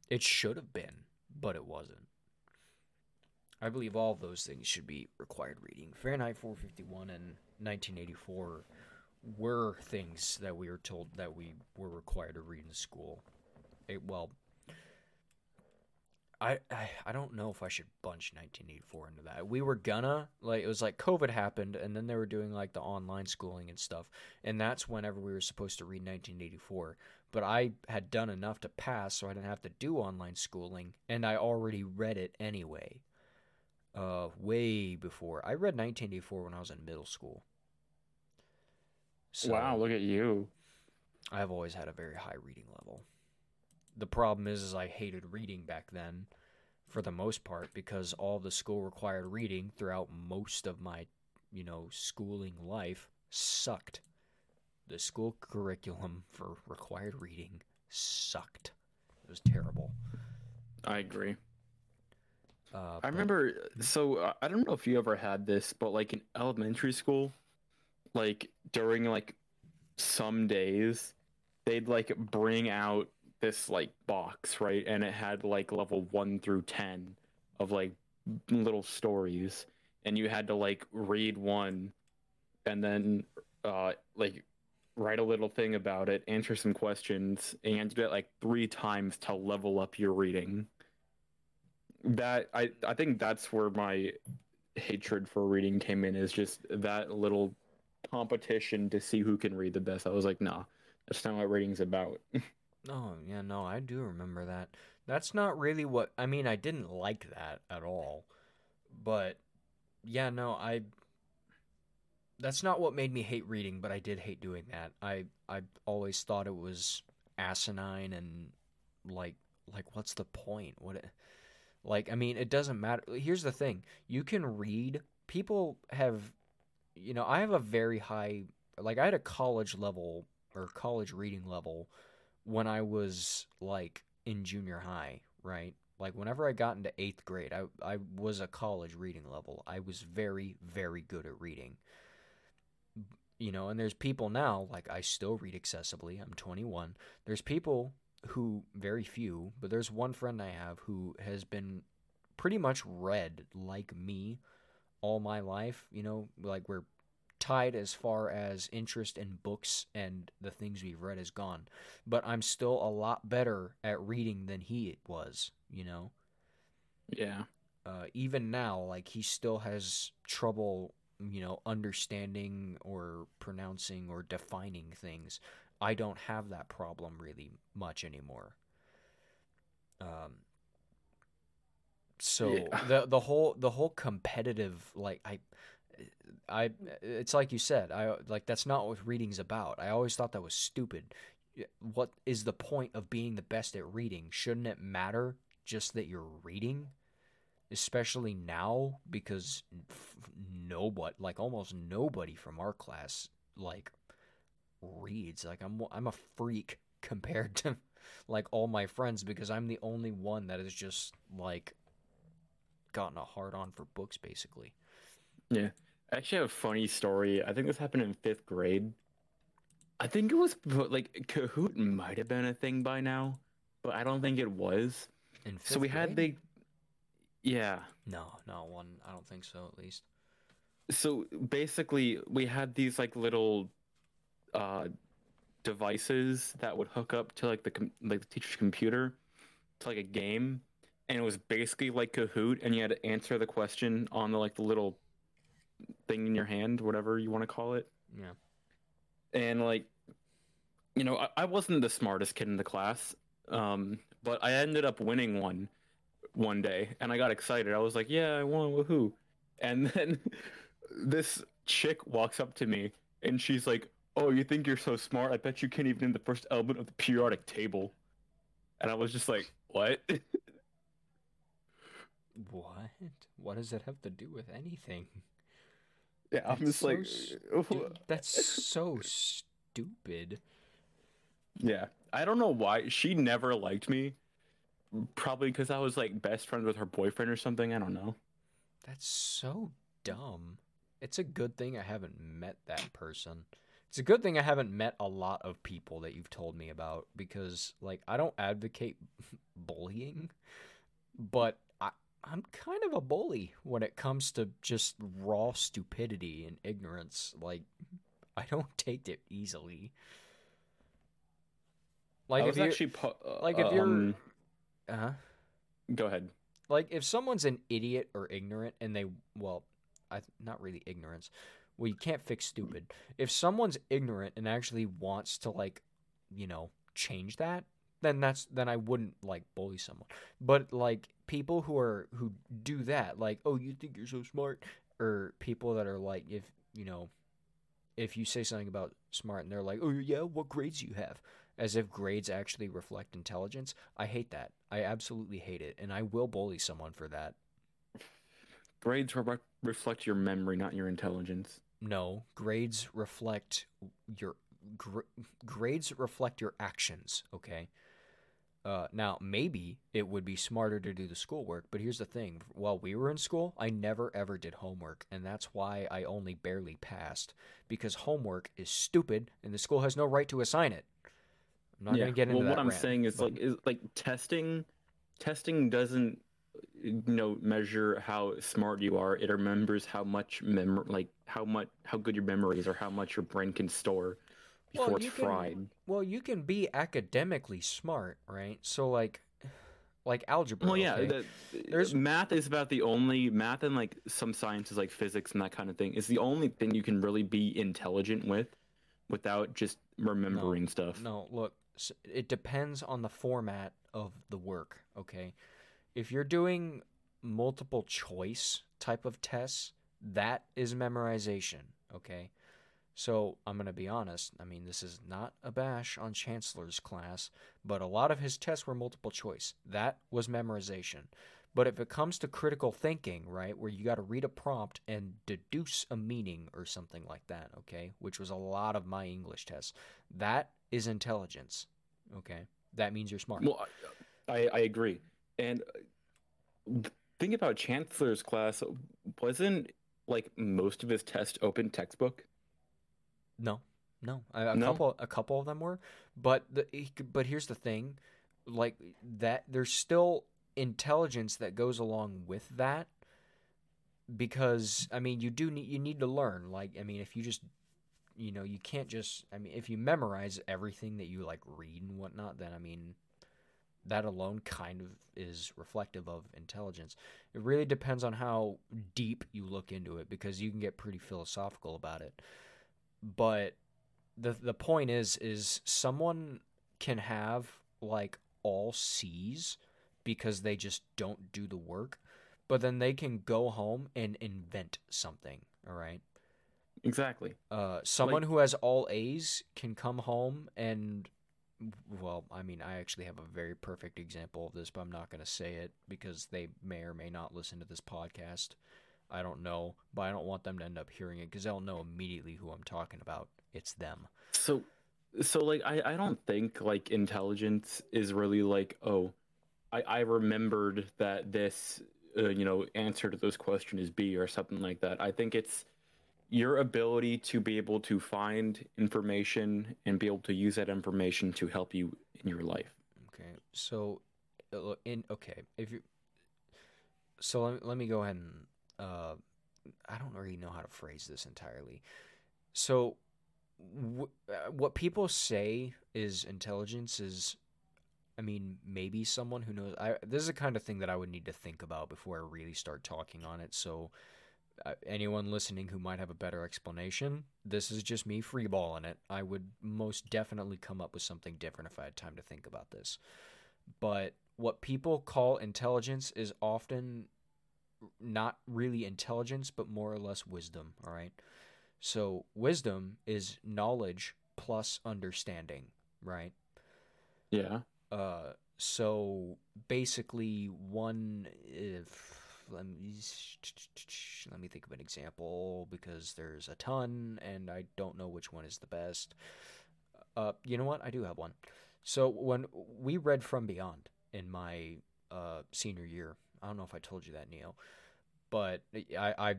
It should have been, but it wasn't. I believe all those things should be required reading. Fahrenheit 451 and 1984 were things that we were told that we were required to read in school. It, well, I, I I don't know if I should bunch 1984 into that. We were gonna like it was like COVID happened, and then they were doing like the online schooling and stuff, and that's whenever we were supposed to read 1984. But I had done enough to pass, so I didn't have to do online schooling, and I already read it anyway. Uh, way before I read 1984 when I was in middle school. So
wow, look at you.
I've always had a very high reading level. The problem is, is I hated reading back then, for the most part, because all the school required reading throughout most of my, you know, schooling life sucked. The school curriculum for required reading sucked. It was terrible.
I agree.
Uh,
I
but-
remember. So uh, I don't know if you ever had this, but like in elementary school, like during like some days, they'd like bring out this like box, right? And it had like level one through ten of like little stories, and you had to like read one, and then uh like write a little thing about it, answer some questions, and you had to do it like three times to level up your reading that I I think that's where my hatred for reading came in is just that little competition to see who can read the best. I was like, nah, that's not what reading's about.
Oh, yeah, no, I do remember that. That's not really what I mean, I didn't like that at all. But yeah, no, I That's not what made me hate reading, but I did hate doing that. I I always thought it was asinine and like like what's the point? What it, like I mean, it doesn't matter. Here's the thing. You can read. People have you know, I have a very high like I had a college level or college reading level when I was like in junior high, right? Like whenever I got into eighth grade, I I was a college reading level. I was very very good at reading. You know, and there's people now like I still read accessibly. I'm 21. There's people who very few, but there's one friend I have who has been pretty much read like me all my life. You know, like we're tied as far as interest in books and the things we've read has gone. But I'm still a lot better at reading than he was, you know?
yeah.
Uh, even now, like, he still has trouble, you know, understanding or pronouncing or defining things. I don't have that problem really much anymore. Um, so
Yeah.
the the whole the whole competitive like I I it's like you said I like that's not what reading's about. I always thought that was stupid. What is the point of being the best at reading? Shouldn't it matter just that you're reading? Especially now because nobody like almost nobody from our class like reads. Like I'm I'm a freak compared to like all my friends because I'm the only one that has just like gotten a hard on for books basically.
I actually have a funny story. I think this happened in fifth grade. I think it was like Kahoot might have been a thing by now, but I don't think it was.
In
so we
fifth
had the, yeah.
No, no one. I don't think so. At least.
So basically, we had these like little uh, devices that would hook up to like the com- like the teacher's computer to like a game, and it was basically like Kahoot, and you had to answer the question on the like the little thing in your hand, whatever you want to call it.
Yeah.
and like you know I, I wasn't the smartest kid in the class um but i ended up winning one one day and i got excited i was like yeah i won woohoo and then this chick walks up to me and she's like oh you think you're so smart i bet you can't even name the first element of the periodic table and i was just like what
What? What does that have to do with anything?
yeah i'm just
so
like
that's so stupid.
Yeah, I don't know why she never liked me. Probably because I was like best friends with her boyfriend or something. I don't know.
That's so dumb. It's a good thing I haven't met that person. It's a good thing I haven't met a lot of people that you've told me about because, like, I don't advocate bullying, but I, I'm kind of a bully when it comes to just raw stupidity and ignorance. Like, I don't take it easily. Like, if
actually po-
like, if you're-
um,
uh huh.
go ahead.
Like if someone's an idiot or ignorant and they well, I not really ignorance. Well, you can't fix stupid. If someone's ignorant and actually wants to like, you know, change that, then that's then I wouldn't like bully someone. But like people who are who do that, like, oh, you think you're so smart, or people that are like, if you know, if you say something about smart and they're like, oh yeah, what grades you have? As if grades actually reflect intelligence. I hate that. I absolutely hate it, and I will bully someone for that.
Grades re- reflect your memory, not your intelligence.
No, grades reflect your gr- grades reflect your actions. Okay. Uh, now, maybe it would be smarter to do the schoolwork, but here's the thing. While we were in school, I never ever did homework, and that's why I only barely passed, because homework is stupid, and the school has no right to assign it. I'm not
yeah.
going to get into
well,
that.
what I'm
rant,
saying is
but-
like is like testing testing doesn't you know measure how smart you are. It remembers how much mem like how much how good your memory is or how much your brain can store
Well,
before it's
you can-
fried.
Well, you can be academically smart, right? So like like algebra.
Well, yeah,
okay?
the,
There's- uh,
math is about the only math and like some sciences like physics and that kind of thing is the only thing you can really be intelligent with without just remembering stuff.
No, look, it depends on the format of the work, okay? If you're doing multiple choice type of tests, that is memorization, okay? So, I'm going to be honest. I mean, this is not a bash on Chancellor's class, but a lot of his tests were multiple choice. That was memorization. But if it comes to critical thinking, right, where you got to read a prompt and deduce a meaning or something like that, okay, which was a lot of my English tests, that is intelligence, okay? That means you're smart.
Well, I, I agree. And uh, think about Chancellor's class. Wasn't like most of his tests open textbook?
No, no. A, a
No?
couple, a couple of them were, but the but here's the thing, like that. There's still intelligence that goes along with that, because I mean, you do need you need to learn. Like, I mean, if you just you know, you can't just. I mean, if you memorize everything that you like read and whatnot, then I mean, that alone kind of is reflective of intelligence. It really depends on how deep you look into it, because you can get pretty philosophical about it but the the point is is someone can have like all C's because they just don't do the work, but then they can go home and invent something, all right?
Exactly.
Uh someone who has all A's can come home and well, I mean, I actually have a very perfect example of this, but I'm not going to say it because they may or may not listen to this podcast. I don't know, but I don't want them to end up hearing it because they'll know immediately who I'm talking about. It's them.
So, so like I, I don't think like intelligence is really like oh, I I remembered that this uh, you know answer to this question is B or something like that. I think it's your ability to be able to find information and be able to use that information to help you in your life.
Okay, so uh, in okay, if you so let, let me go ahead and uh, I don't really know how to phrase this entirely. So, uh, what people say is intelligence is, I mean, maybe someone who knows. I this is the kind of thing that I would need to think about before I really start talking on it. So, anyone listening who might have a better explanation, this is just me freeballing it. I would most definitely come up with something different if I had time to think about this. But what people call intelligence is often not really intelligence, but more or less wisdom. All right. So wisdom is knowledge plus understanding, right?
Yeah.
Uh, so basically, one if let me let me think of an example because there's a ton and I don't know which one is the best. Uh, you know what? I do have one. So when we read From Beyond in my uh, senior year, I don't know if I told you that, Neil, but I, I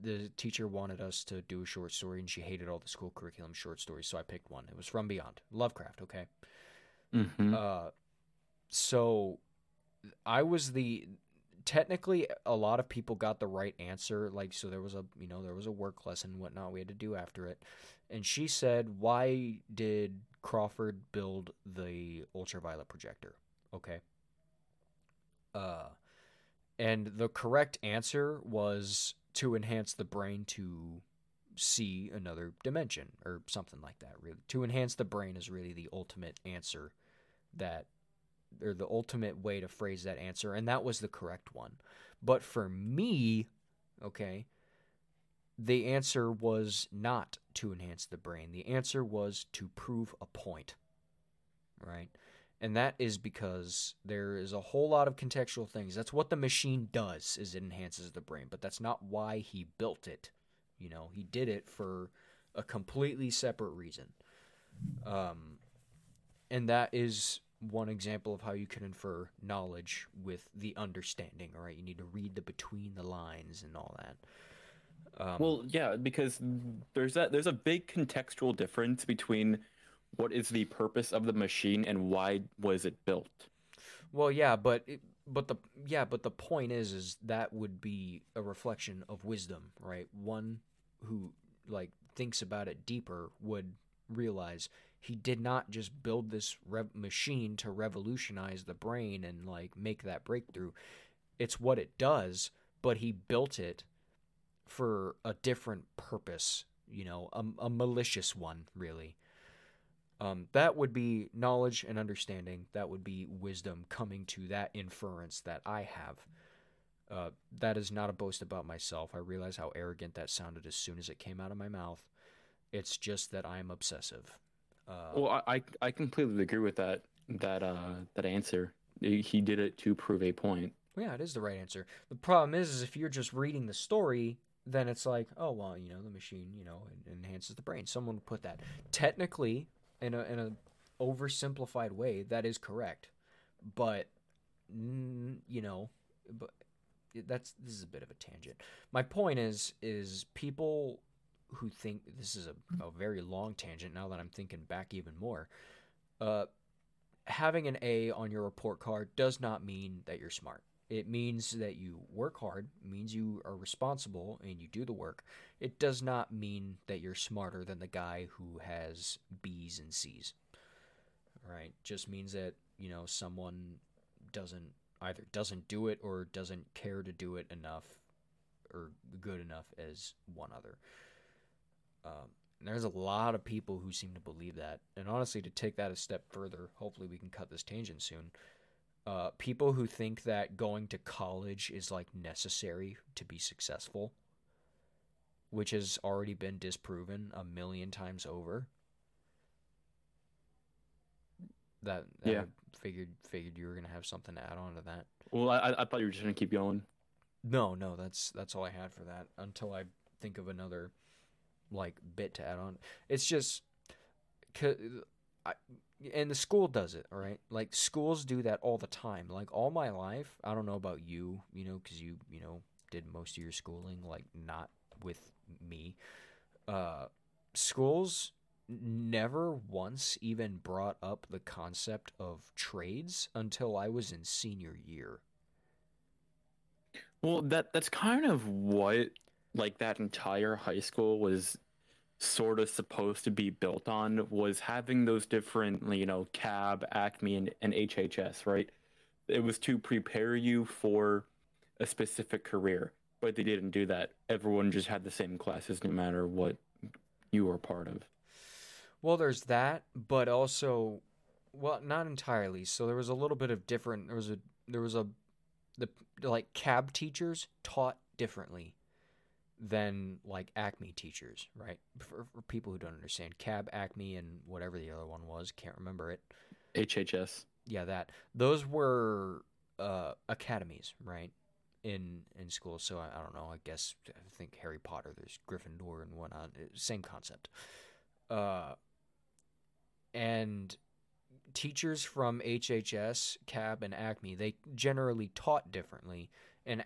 the teacher wanted us to do a short story and she hated all the school curriculum short stories, so I picked one. It was From Beyond, Lovecraft. Okay.
Mm-hmm.
Uh, so I was the technically a lot of people got the right answer. Like so, there was a you know there was a work lesson whatnot we had to do after it, and she said, "Why did Crawford build the ultraviolet projector?" Okay. Uh, and the correct answer was to enhance the brain to see another dimension or something like that. Really, to enhance the brain is really the ultimate answer that, or the ultimate way to phrase that answer, and that was the correct one. But for me, okay, the answer was not to enhance the brain. The answer was to prove a point. Right? And that is because there is a whole lot of contextual things. That's what the machine does is it enhances the brain, but that's not why he built it. You know, he did it for a completely separate reason. Um, and that is one example of how you can infer knowledge with the understanding, all right? You need to read the between the lines and all that.
Um, well, yeah, because there's that there's a big contextual difference between what is the purpose of the machine and why was it built.
Well, yeah, but it, but the yeah, but the point is is that would be a reflection of wisdom, right? One who like thinks about it deeper would realize he did not just build this rev- machine to revolutionize the brain and like make that breakthrough. It's what it does, but he built it for a different purpose, you know, a, a malicious one, really. Um, that would be knowledge and understanding. That would be wisdom coming to that inference that I have. Uh, that is not a boast about myself. I realize how arrogant that sounded as soon as it came out of my mouth. It's just that I am obsessive.
Uh, well, I I completely agree with that that uh that answer. He did it to prove a point.
Yeah, it is the right answer. The problem is, is if you're just reading the story, then it's like, oh well, you know, the machine, you know, enhances the brain. Someone put that. Technically, in a in a oversimplified way, that is correct, but you know, but that's this is a bit of a tangent. My point is is people who think this is a, a very long tangent. Now that I'm thinking back even more, uh, having an A on your report card does not mean that you're smart. It means that you work hard, means you are responsible and you do the work. It does not mean that you're smarter than the guy who has B's and C's. Right? Just means that, you know, someone doesn't either doesn't do it or doesn't care to do it enough or good enough as one other. Um, there's a lot of people who seem to believe that. And honestly, to take that a step further, hopefully we can cut this tangent soon uh, people who think that going to college is like necessary to be successful, which has already been disproven a million times over. That, that yeah, I figured figured you were gonna have something to add on to that.
Well, I I thought you were just gonna keep going.
No, no, that's that's all I had for that until I think of another like bit to add on. It's just, I and the school does it all right? Like schools do that all the time. Like all my life i don't know about you you know because you you know did most of your schooling like not with me. Uh schools never once even brought up the concept of trades until i was in senior year.
Well that that's kind of what like that entire high school was sort of supposed to be built on was having those different, you know, CAB, Acme, and, and HHS, right? It was to prepare you for a specific career, but they didn't do that. Everyone just had the same classes no matter what you were part of.
Well, there's that, but also, well, not entirely. So there was a little bit of different. There was a there was a the like cab teachers taught differently than like Acme teachers, right? For, for, people who don't understand, Cab, Acme, and whatever the other one was, can't remember it.
HHS.
Yeah, that. Those were uh, academies, right? In in school, so I, I, don't know. I guess I think Harry Potter. There's Gryffindor and whatnot. Same concept. Uh, and teachers from HHS, Cab, and Acme, they generally taught differently. And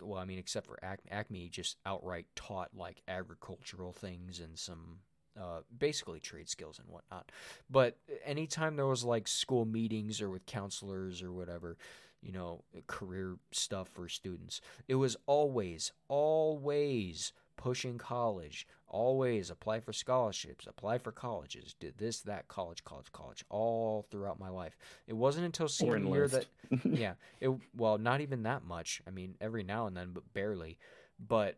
well, I mean, except for Acme, Acme just outright taught like agricultural things and some uh, basically trade skills and whatnot. But anytime there was like school meetings or with counselors or whatever, you know, career stuff for students, it was always, always pushing college, always apply for scholarships, apply for colleges, did this, that, college, college, college, all throughout my life. It wasn't until senior year that, yeah, it well, not even that much. I mean, every now and then, but barely. But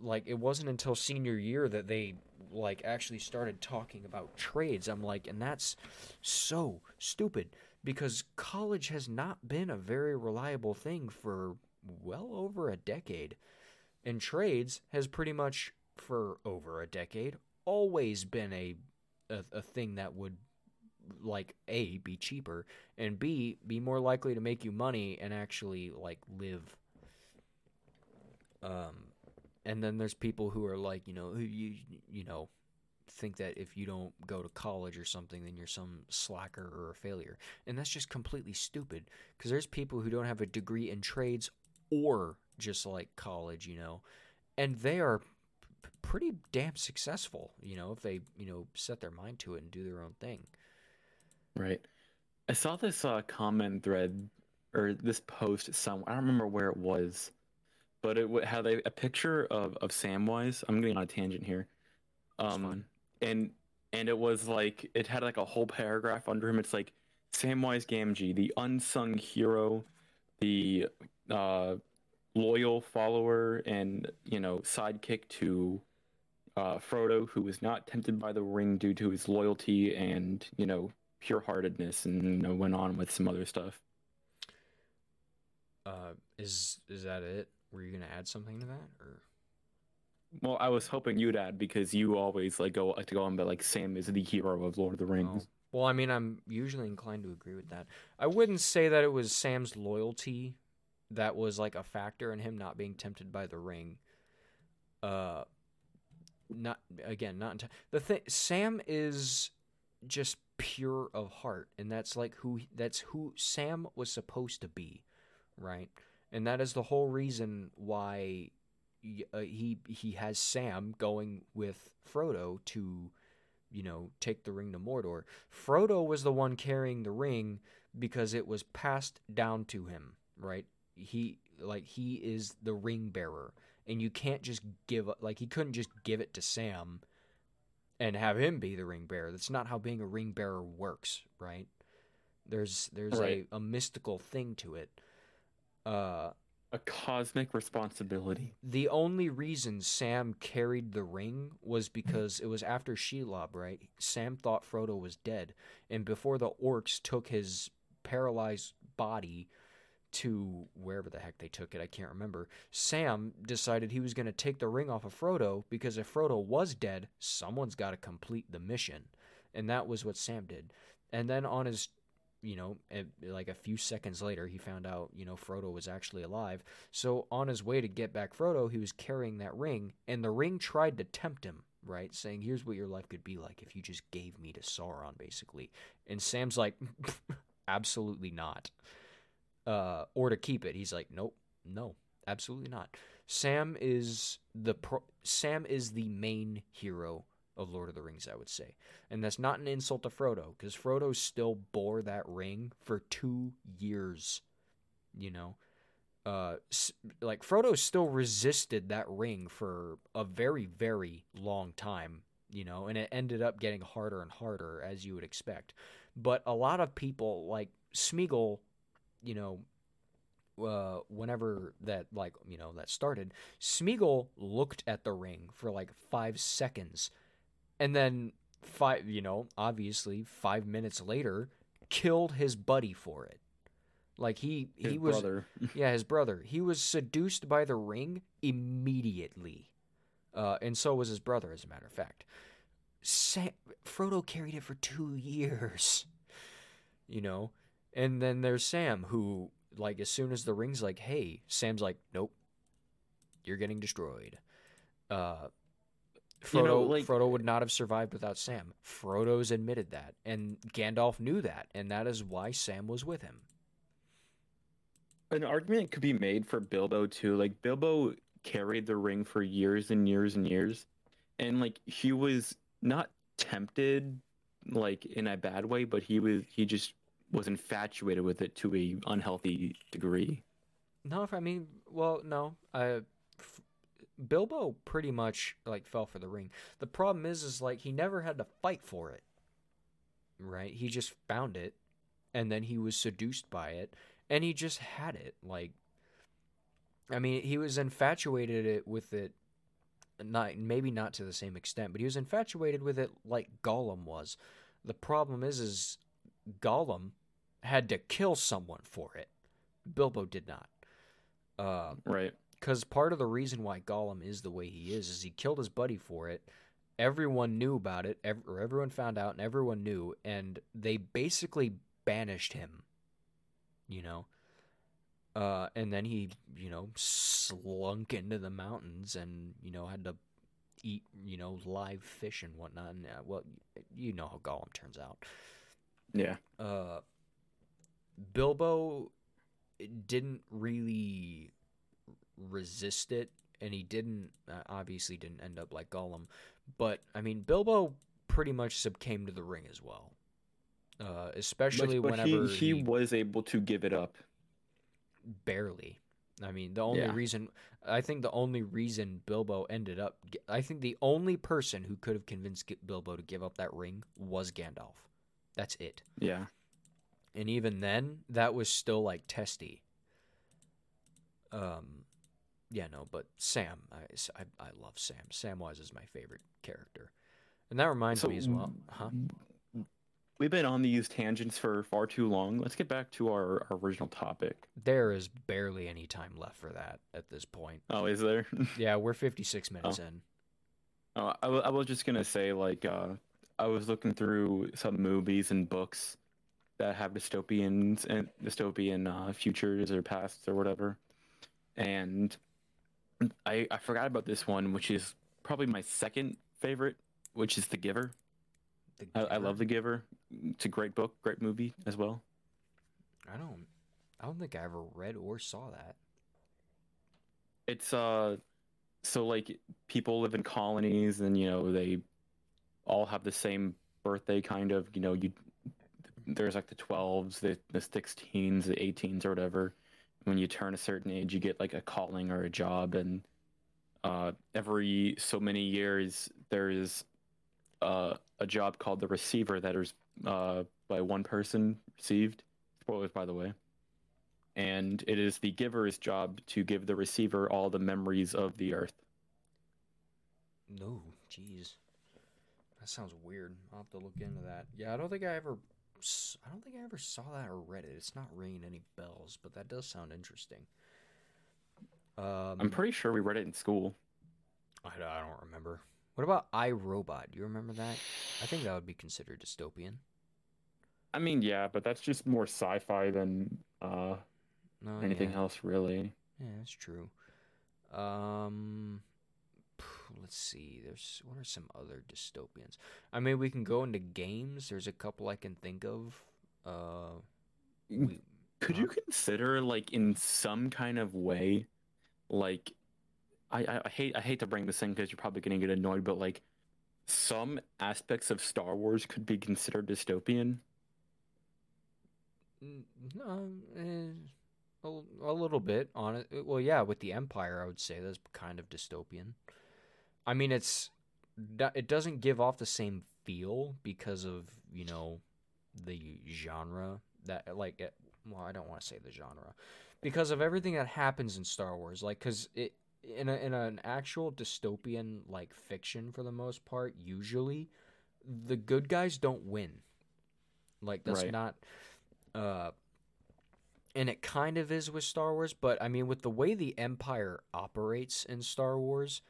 like, it wasn't until senior year that they like actually started talking about trades. I'm like, and that's so stupid because college has not been a very reliable thing for well over a decade. And trades has pretty much for over a decade always been a a, a thing that would like a be cheaper and b be more likely to make you money and actually like live. Um and then there's people who are like you know you you know think that if you don't go to college or something then you're some slacker or a failure. And that's just completely stupid because there's people who don't have a degree in trades or just like college you know and they are p- pretty damn successful you know if they you know set their mind to it and do their own thing
Right. I saw this uh, comment thread or this post somewhere. I don't remember where it was, but it w- had a, a picture of, of Samwise. I'm getting on a tangent here. Um, and and it was like it had like a whole paragraph under him. It's like Samwise Gamgee, the unsung hero, the uh, loyal follower and you know sidekick to uh, Frodo, who was not tempted by the ring due to his loyalty and you know pure-heartedness, and you know went on with some other stuff.
uh is is that it were you gonna add something to that or
Well, I was hoping you'd add because you always like go like to go on, but like Sam is the hero of Lord of the Rings.
Oh. Well, I mean, I'm usually inclined to agree with that. I wouldn't say that it was Sam's loyalty that was like a factor in him not being tempted by the ring. Uh, not again, not the thing. Sam is just pure of heart, and that's like who that's who Sam was supposed to be, right? And that is the whole reason why y- uh, he he has Sam going with Frodo to you know, take the ring to Mordor. Frodo was the one carrying the ring because it was passed down to him, right? He like he is the ring bearer and you can't just give like he couldn't just give it to Sam and have him be the ring bearer. That's not how being a ring bearer works, right? There's there's
Right.
a, a mystical thing to it. Uh
A cosmic responsibility.
the only reason Sam carried the ring was because it was after Shelob, right? Sam thought Frodo was dead, and before the orcs took his paralyzed body to wherever the heck they took it, I can't remember. Sam decided he was going to take the ring off of Frodo because if Frodo was dead, someone's got to complete the mission. And that was what Sam did. And then on his you know, eh, like a few seconds later, he found out, you know, Frodo was actually alive. So on his way to get back Frodo, he was carrying that ring, and the ring tried to tempt him, right? Saying, "Here's what your life could be like if you just gave me to Sauron," basically. And Sam's like, "Absolutely not." Uh, or to keep it, he's like, "Nope, no, absolutely not." Sam is the pro- Sam is the main hero of Lord of the Rings, I would say. And that's not an insult to Frodo, because Frodo still bore that ring for two years. You know, uh, like Frodo still resisted that ring for a very, very long time. You know, and it ended up getting harder and harder, as you would expect. But a lot of people, like Smeagol, you know, uh, whenever that like you know that started, Smeagol looked at the ring for like five seconds, and then five, you know, obviously five minutes later, killed his buddy for it. Like he
His
he was
brother.
yeah his brother. He was seduced by the ring immediately, uh, and so was his brother, as a matter of fact. Sam, Frodo carried it for two years, you know, and then there's Sam who like as soon as the ring's like, hey, Sam's like, nope, you're getting destroyed. Uh, Frodo,
You know, like-
Frodo would not have survived without Sam. Frodo's admitted that, and Gandalf knew that, and that is why Sam was with him.
An argument could be made for Bilbo too. Like Bilbo carried the ring for years and years and years, and like he was not tempted, like in a bad way, but he was he just was infatuated with it to a unhealthy degree.
No, I mean, well, no, f- Bilbo pretty much like fell for the ring. The problem is is like he never had to fight for it. Right? He just found it and then he was seduced by it and he just had it like I mean, he was infatuated it with it not maybe not to the same extent, but he was infatuated with it like Gollum was. The problem is is Gollum had to kill someone for it. Bilbo did not. Uh,
right.
Because part of the reason why Gollum is the way he is is he killed his buddy for it. Everyone knew about it, ev- or everyone found out, and everyone knew, and they basically banished him. You know, uh, and then he, you know, slunk into the mountains and you know had to eat, you know, live fish and whatnot. And uh, well, you know how Gollum turns out.
Yeah.
Uh, Bilbo didn't really resist it, and he didn't uh, obviously didn't end up like Gollum. But I mean, Bilbo pretty much succumbed to the ring as well. Uh, especially
but, but
whenever
he, he, was able to give it up.
Barely. I mean, the only
Yeah.
reason I think the only reason Bilbo ended up, I think the only person who could have convinced Bilbo to give up that ring was Gandalf. That's it.
Yeah.
and even then that was still like testy um yeah no but sam i i, I love sam samwise is my favorite character and that reminds
So,
me as well huh
We've been on these tangents for far too long. Let's get back to our, our original topic.
there is barely any time left for that at this point
Oh, is there?
yeah we're 56 minutes in
Oh, I, wa- I was just gonna say, like, uh, I was looking through some movies and books that have dystopians and dystopian uh, futures or pasts or whatever, and I I forgot about this one, which is probably my second favorite, which is The Giver.
The
I, I love The Giver. It's a great book, great movie as well.
i don't i don't think i ever read or saw that
It's uh, so like people live in colonies, and you know they all have the same birthday, kind of. You know, you there's like the twelves, the the sixteens, the eighteens, or whatever. When you turn a certain age, you get like a calling or a job, and uh, every so many years there's uh, a job called the receiver that is uh, by one person received. Spoilers, by the way. And it is the giver's job to give the receiver all the memories of the earth.
no jeez that sounds weird i'll have to look into that yeah i don't think i ever I don't think i ever saw that or read it it's not ringing any bells but that does sound interesting um
I'm pretty sure we read it in school.
I, I don't remember what about iRobot? Do you remember that? I think that would be considered dystopian.
I mean, yeah, but that's just more sci-fi than uh,
No,
anything
yeah.
else, really.
Yeah, that's true. Um, let's see. There's what are some other dystopians? I mean, we can go into games. There's a couple I can think of. Uh, we,
Could you consider, like, in some kind of way, like, I, I, hate I hate to bring this in because you're probably gonna get annoyed, but like, some aspects of Star Wars could be considered dystopian.
No, eh, a, a little bit on it. Well, yeah, with the Empire, I would say that's kind of dystopian. I mean, it's it doesn't give off the same feel because of you know the genre that like it, well, I don't want to say the genre because of everything that happens in Star Wars. Like, because it in a, in an actual dystopian like fiction for the most part, usually the good guys don't win. Like that's
Right.
not uh and it kind of is with Star Wars, but I mean with the way the empire operates in Star Wars,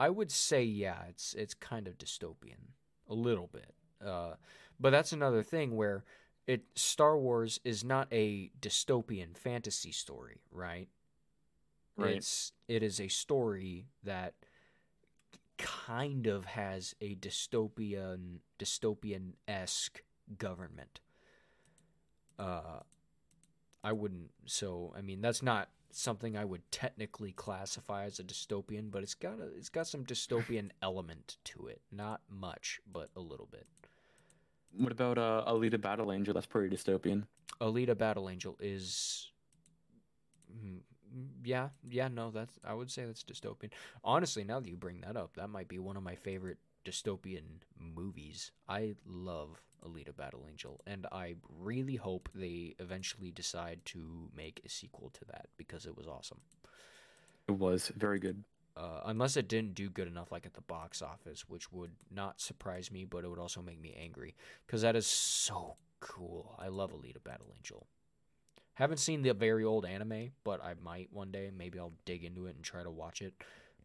I would say yeah, it's it's kind of dystopian a little bit. Uh but that's another thing where it Star Wars is not a dystopian fantasy story, right?
Right.
It's it is a story that kind of has a dystopian dystopian esque government. Uh, I wouldn't. So I mean, that's not something I would technically classify as a dystopian, but it's got a it's got some dystopian element to it. Not much, but a little bit.
What about uh, Alita Battle Angel? That's pretty dystopian.
Alita Battle Angel is mm, yeah, yeah, no, that's I would say that's dystopian. Honestly, now that you bring that up, that might be one of my favorite dystopian movies. I love Alita Battle Angel, and I really hope they eventually decide to make a sequel to that because it was awesome.
It was very good.
Uh, unless it didn't do good enough, like at the box office, which would not surprise me, but it would also make me angry because that is so cool. I love Alita Battle Angel. Haven't seen the very old anime, but I might one day. Maybe I'll dig into it and try to watch it.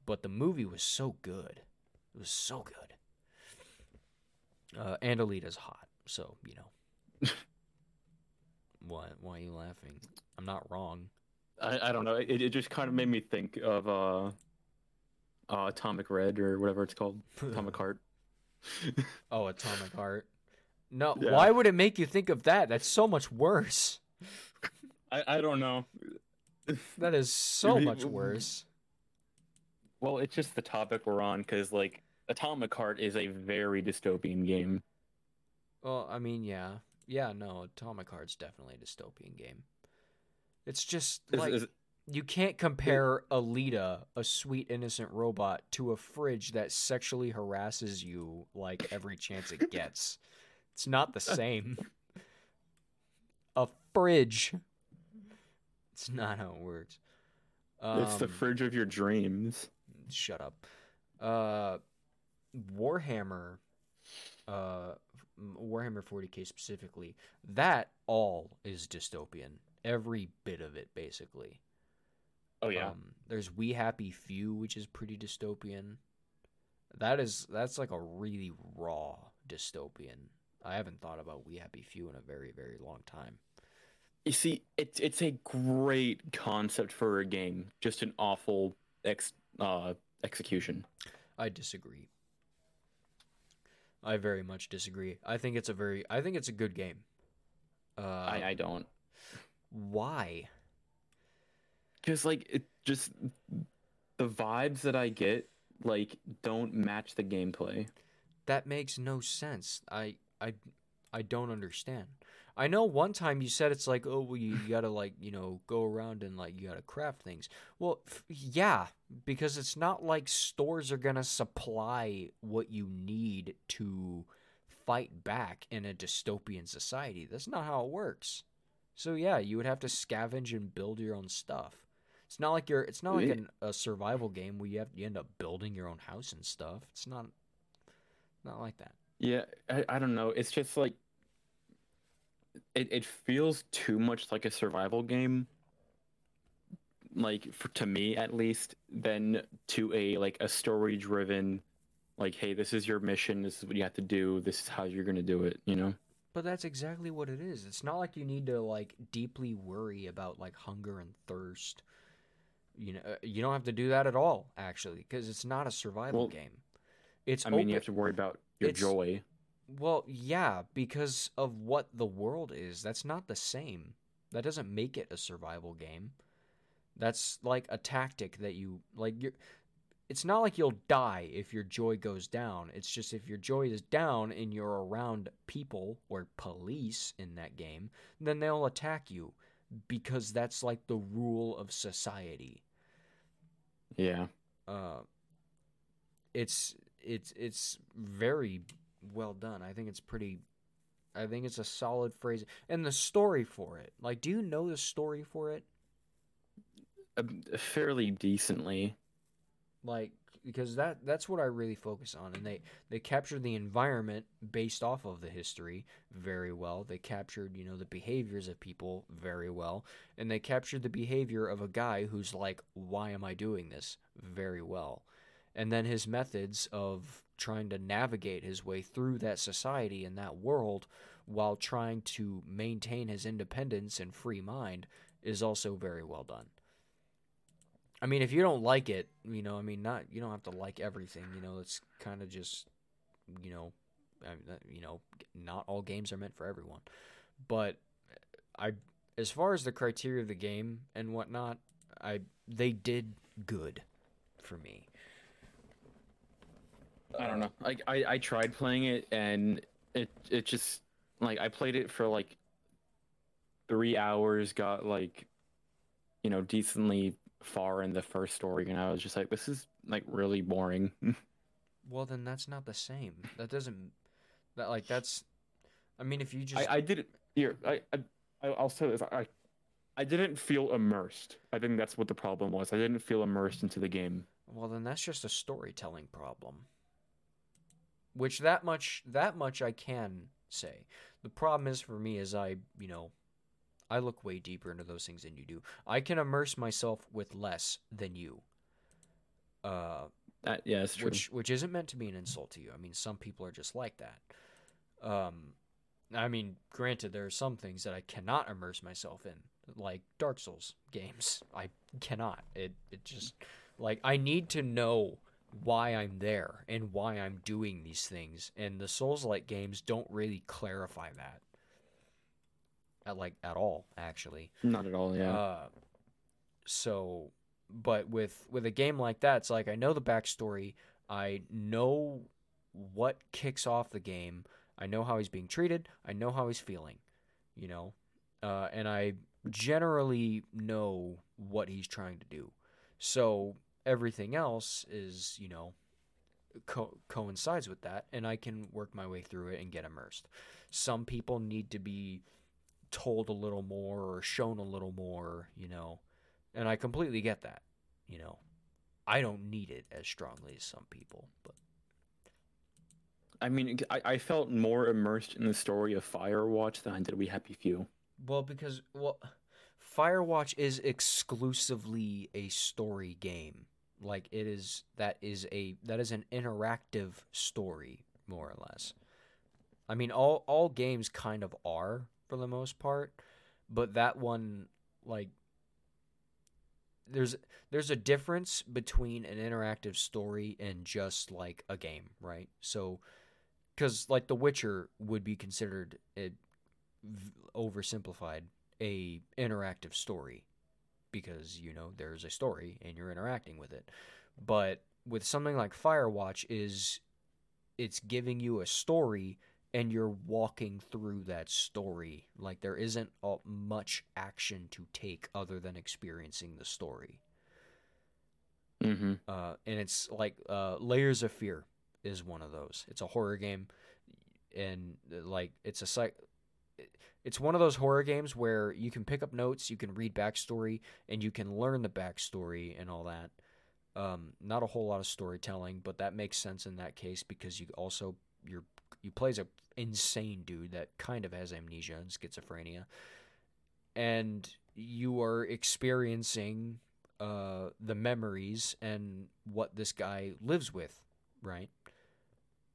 But the movie was so good. It was so good. Uh, and Alita's hot, so you know. what? Why are you laughing? I'm not wrong.
I, I don't know. It, it just kind of made me think of uh, uh, Atomic Red or whatever it's called. Atomic Heart.
oh, Atomic Heart. No,
Yeah.
why would it make you think of that? That's so much worse.
I, I don't know.
That is so much worse.
Well, it's just the topic we're on because like Atomic Heart is a very dystopian game.
Well, I mean, yeah, yeah, no, Atomic Heart's definitely a dystopian game. It's just
Is-
like
is-
you can't compare Alita, a sweet innocent robot, to a fridge that sexually harasses you like every chance it gets. It's not the same. A fridge. It's not how it works.
it's the
Um,
fridge of your dreams.
shut up. Uh, Warhammer, uh, Warhammer 40k specifically, that all is dystopian. Every bit of it, basically.
Oh yeah.
Um, there's We Happy Few, which is pretty dystopian. That is that's like a really raw dystopian. I haven't thought about We Happy Few in a very very long time.
You see, it's it's a great concept for a game, just an awful ex uh execution.
I disagree. I very much disagree. I think it's a very I think it's a good game. Uh,
I I don't.
why?
Because like it just the vibes that I get like don't match the gameplay.
That makes no sense. I I I don't understand. I know one time you said it's like, oh, well, you, you gotta like, you know, go around and like you gotta craft things. Well, f- yeah, because it's not like stores are gonna supply what you need to fight back in a dystopian society. That's not how it works. So yeah, you would have to scavenge and build your own stuff. It's not like you're. It's not like an, a survival game where you have you end up building your own house and stuff. It's not. Not like that.
Yeah, I, I don't know. It's just like it it feels too much like a survival game. Like for to me at least, than to a like a story driven like, hey, this is your mission, this is what you have to do, this is how you're gonna do it, you know?
But that's exactly what it is. It's not like you need to like deeply worry about like hunger and thirst. You know, uh, you don't have to do that at all actually because it's not a survival
Well,
game. It's
I mean,
open-
you have to worry about your
it's-
joy.
Well, yeah, because of what the world is. That's not the same. That doesn't make it a survival game. That's like a tactic that you like you're it's not like you'll die if your joy goes down. It's just if your joy is down and you're around people or police in that game, then they'll attack you because that's like the rule of society
Yeah.
uh, it's it's it's very well done. I think it's pretty. I think it's a solid phrase, and the story for it. Like, do you know the story for it?
Um, fairly decently.
Like, because that that's what I really focus on, and they they captured the environment based off of the history very well. They captured you know the behaviors of people very well, and they captured the behavior of a guy who's like, why am I doing this? Very well. And then his methods of trying to navigate his way through that society and that world while trying to maintain his independence and free mind is also very well done. I mean, if you don't like it, you know, I mean, not you don't have to like everything. You know, it's kind of just, you know, I mean, you know, not all games are meant for everyone. But I, as far as the criteria of the game and whatnot, I they did good for me.
I don't know. Like I, I tried playing it and it it just like I played it for like three hours, got like you know, decently far in the first story, and I was just like, this is like really boring.
Well, then that's not the same. That doesn't. That like that's. I mean, if you just.
I, I didn't here. I, I I'll say this. I I didn't feel immersed. I think that's what the problem was. I didn't feel immersed into the game.
Well, then that's just a storytelling problem. Which that much that much I can say. The problem is for me is I, you know, I look way deeper into those things than you do. I can immerse myself with less than you. Uh
That yeah, it's true.
which which isn't meant to be an insult to you. I mean, some people are just like that. Um, I mean, granted, there are some things that I cannot immerse myself in, like Dark Souls games. I cannot. It it just like I need to know why I'm there and why I'm doing these things, and the Souls-like games don't really clarify that. At like at all, actually.
Not at all. Yeah.
Uh, so, but with with a game like that, it's like I know the backstory. I know what kicks off the game. I know how he's being treated. I know how he's feeling. You know, uh, and I generally know what he's trying to do. So everything else is, you know, co- coincides with that, and I can work my way through it and get immersed. Some people need to be told a little more or shown a little more, you know. And I completely get that, you know. I don't need it as strongly as some people, but
I mean, I, I felt more immersed in the story of Firewatch than I did We Happy Few.
well because well Firewatch is exclusively a story game. Like it is that is a that is an interactive story more or less. I mean all all games kind of are for the most part, but that one like there's there's a difference between an interactive story and just like a game, right? So cuz like The Witcher would be considered v- oversimplified a interactive story because you know there's a story and you're interacting with it. But with something like Firewatch is it's giving you a story and you're walking through that story. Like there isn't much action to take other than experiencing the story.
Mm-hmm.
Uh, and it's like uh, Layers of Fear is one of those. It's a horror game, and like it's a psych. It's one of those horror games where you can pick up notes, you can read backstory, and you can learn the backstory and all that. Um, not a whole lot of storytelling, but that makes sense in that case because you also you're you play as a insane dude that kind of has amnesia and schizophrenia, and you are experiencing uh, the memories and what this guy lives with, right?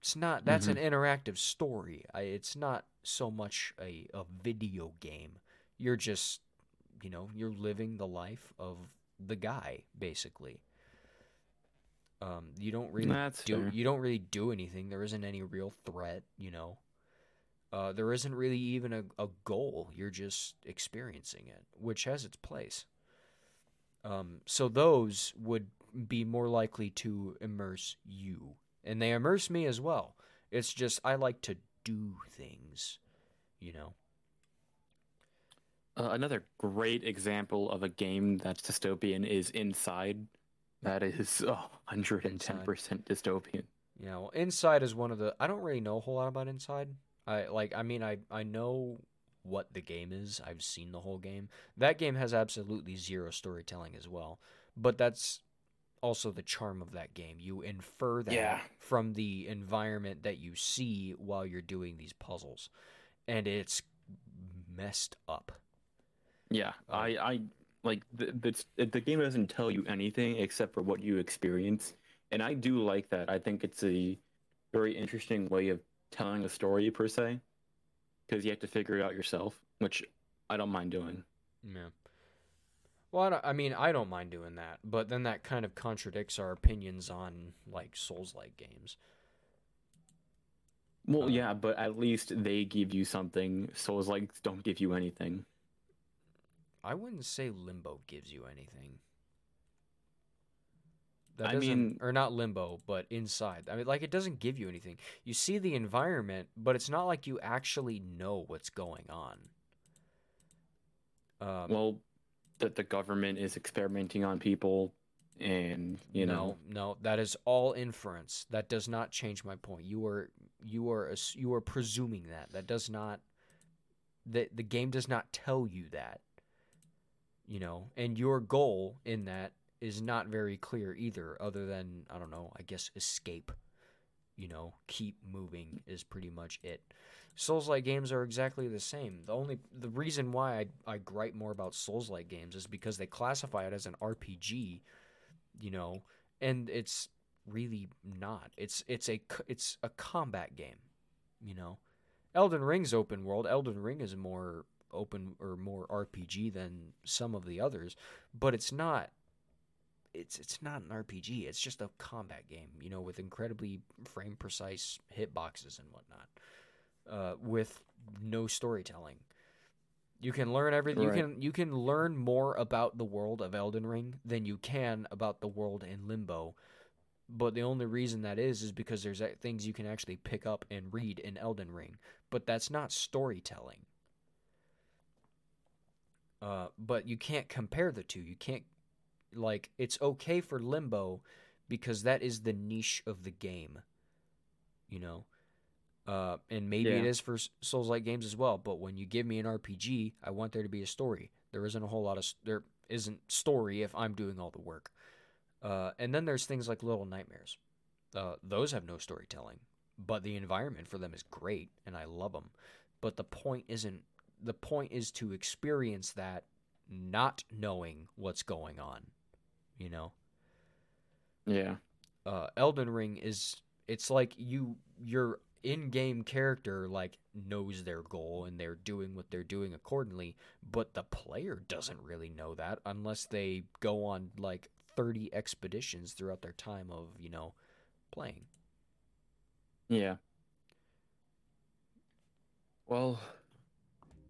It's not that's an interactive story. I, it's not so much a, a video game. You're just, you know, you're living the life of the guy basically. Um, you don't really
That's
do
fair.
you don't really do anything. There isn't any real threat, you know. Uh, there isn't really even a, a goal. You're just experiencing it, which has its place. Um, so those would be more likely to immerse you, and they immerse me as well. It's just I like to do things, you know.
Uh, another great example of a game that's dystopian is Inside. That is oh, 110% dystopian.
You know, Inside is one of the. I don't really know a whole lot about Inside. I like. I mean, I I know what the game is. I've seen the whole game. That game has absolutely zero storytelling as well. But that's also the charm of that game. You infer that
Yeah.
from the environment that you see while you're doing these puzzles, and it's messed up.
Yeah. I, I like the, the the game doesn't tell you anything except for what you experience, and I do like that. I think it's a very interesting way of telling a story per se, because you have to figure it out yourself, which I don't mind doing.
Yeah. Well, I, I mean, I don't mind doing that, but then that kind of contradicts our opinions on like Souls-like games.
Well,
Uh,
yeah, but at least they give you something. Souls like don't give you anything.
I wouldn't say Limbo gives you anything. That
I mean-
or not Limbo, but Inside. I mean, like it doesn't give you anything. You see the environment, but it's not like you actually know what's going on. Um,
Well, that the government is experimenting on people and you know
no, no, that is all inference. That does not change my point. You are you are you are presuming that. That does not the the game does not tell you that. You know, and your goal in that is not very clear either other than I don't know, I guess escape. You know, keep moving is pretty much it. Souls-like games are exactly the same. The only the reason why I, I gripe more about Souls-like games is because they classify it as an RPG, you know, and it's really not. It's it's a it's a combat game, you know. Elden Ring's open world. Elden Ring is more open or more RPG than some of the others, but it's not it's it's not an RPG. It's just a combat game, you know, with incredibly frame precise hitboxes and whatnot uh, with no storytelling. You can learn every you can you can learn more about the world of Elden Ring than you can about the world in Limbo. But the only reason that is is because there's uh, things you can actually pick up and read in Elden Ring, but that's not storytelling. Uh, but you can't compare the two. You can't like it's okay for Limbo because that is the niche of the game. You know, uh, and maybe it
Yeah.
is for Souls like games as well. But when you give me an RPG, I want there to be a story. There isn't a whole lot of there isn't story if I'm doing all the work. Uh, and then there's things like Little Nightmares. Uh, those have no storytelling, but the environment for them is great, and I love them. But the point isn't. The point is to experience that, not knowing what's going on. You know?
Yeah.
Uh, Elden Ring is it's like you your in-game character like knows their goal and they're doing what they're doing accordingly, but the player doesn't really know that unless they go on like 30 expeditions throughout their time of, you know, playing.
yeah. Well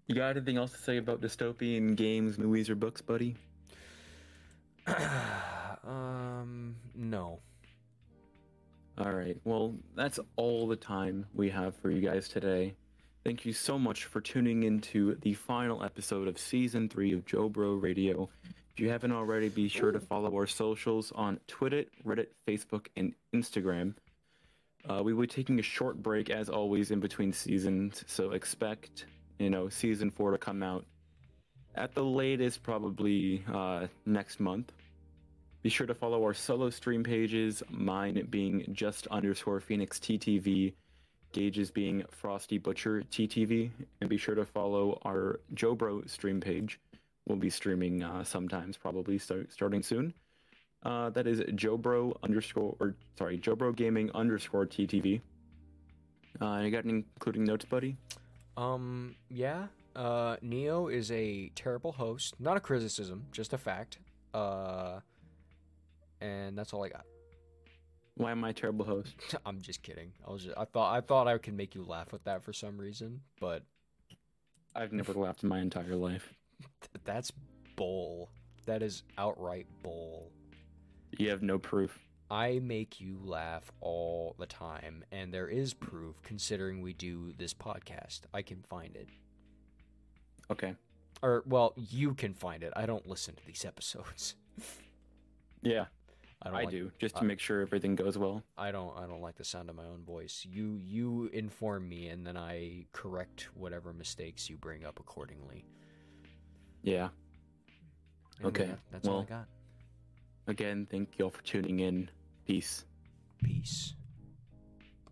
you got anything else to say about dystopian games movies or books buddy
um no.
All right. Well, that's all the time we have for you guys today. Thank you so much for tuning into the final episode of season three of Jobro Radio. If you haven't already, be sure to follow our socials on Twitter, Reddit, Facebook, and Instagram. Uh, we will be taking a short break, as always, in between seasons, so expect, you know, season four to come out at the latest, probably uh, next month. Be sure to follow our solo stream pages, mine being just underscore Phoenix TTV, Gage's being Frosty Butcher TTV, and be sure to follow our Jobro stream page. We'll be streaming uh, sometimes, probably start, starting soon. Uh, that is Jobro underscore, or sorry, Jobro Gaming underscore TTV. Uh, you got any including notes, buddy?
Um yeah, uh Neo is a terrible host, not a criticism, just a fact. Uh and that's all I got.
Why am I a terrible host?
I'm just kidding. I was just, I thought I thought I could make you laugh with that for some reason, but
I've never laughed in my entire life.
th- that's bull. That is outright bull.
You have no proof.
I make you laugh all the time, and there is proof considering we do this podcast. I can find it.
Okay.
Or well, you can find it. I don't listen to these episodes.
Yeah,
I
I,
like,
do, just to
I-
make sure everything goes well.
I don't I don't like the sound of my own voice. You you inform me and then I correct whatever mistakes you bring up accordingly.
Yeah.
And uh,
Okay,
that- that's all I got.
Again, thank you all for tuning in. Peace.
Peace.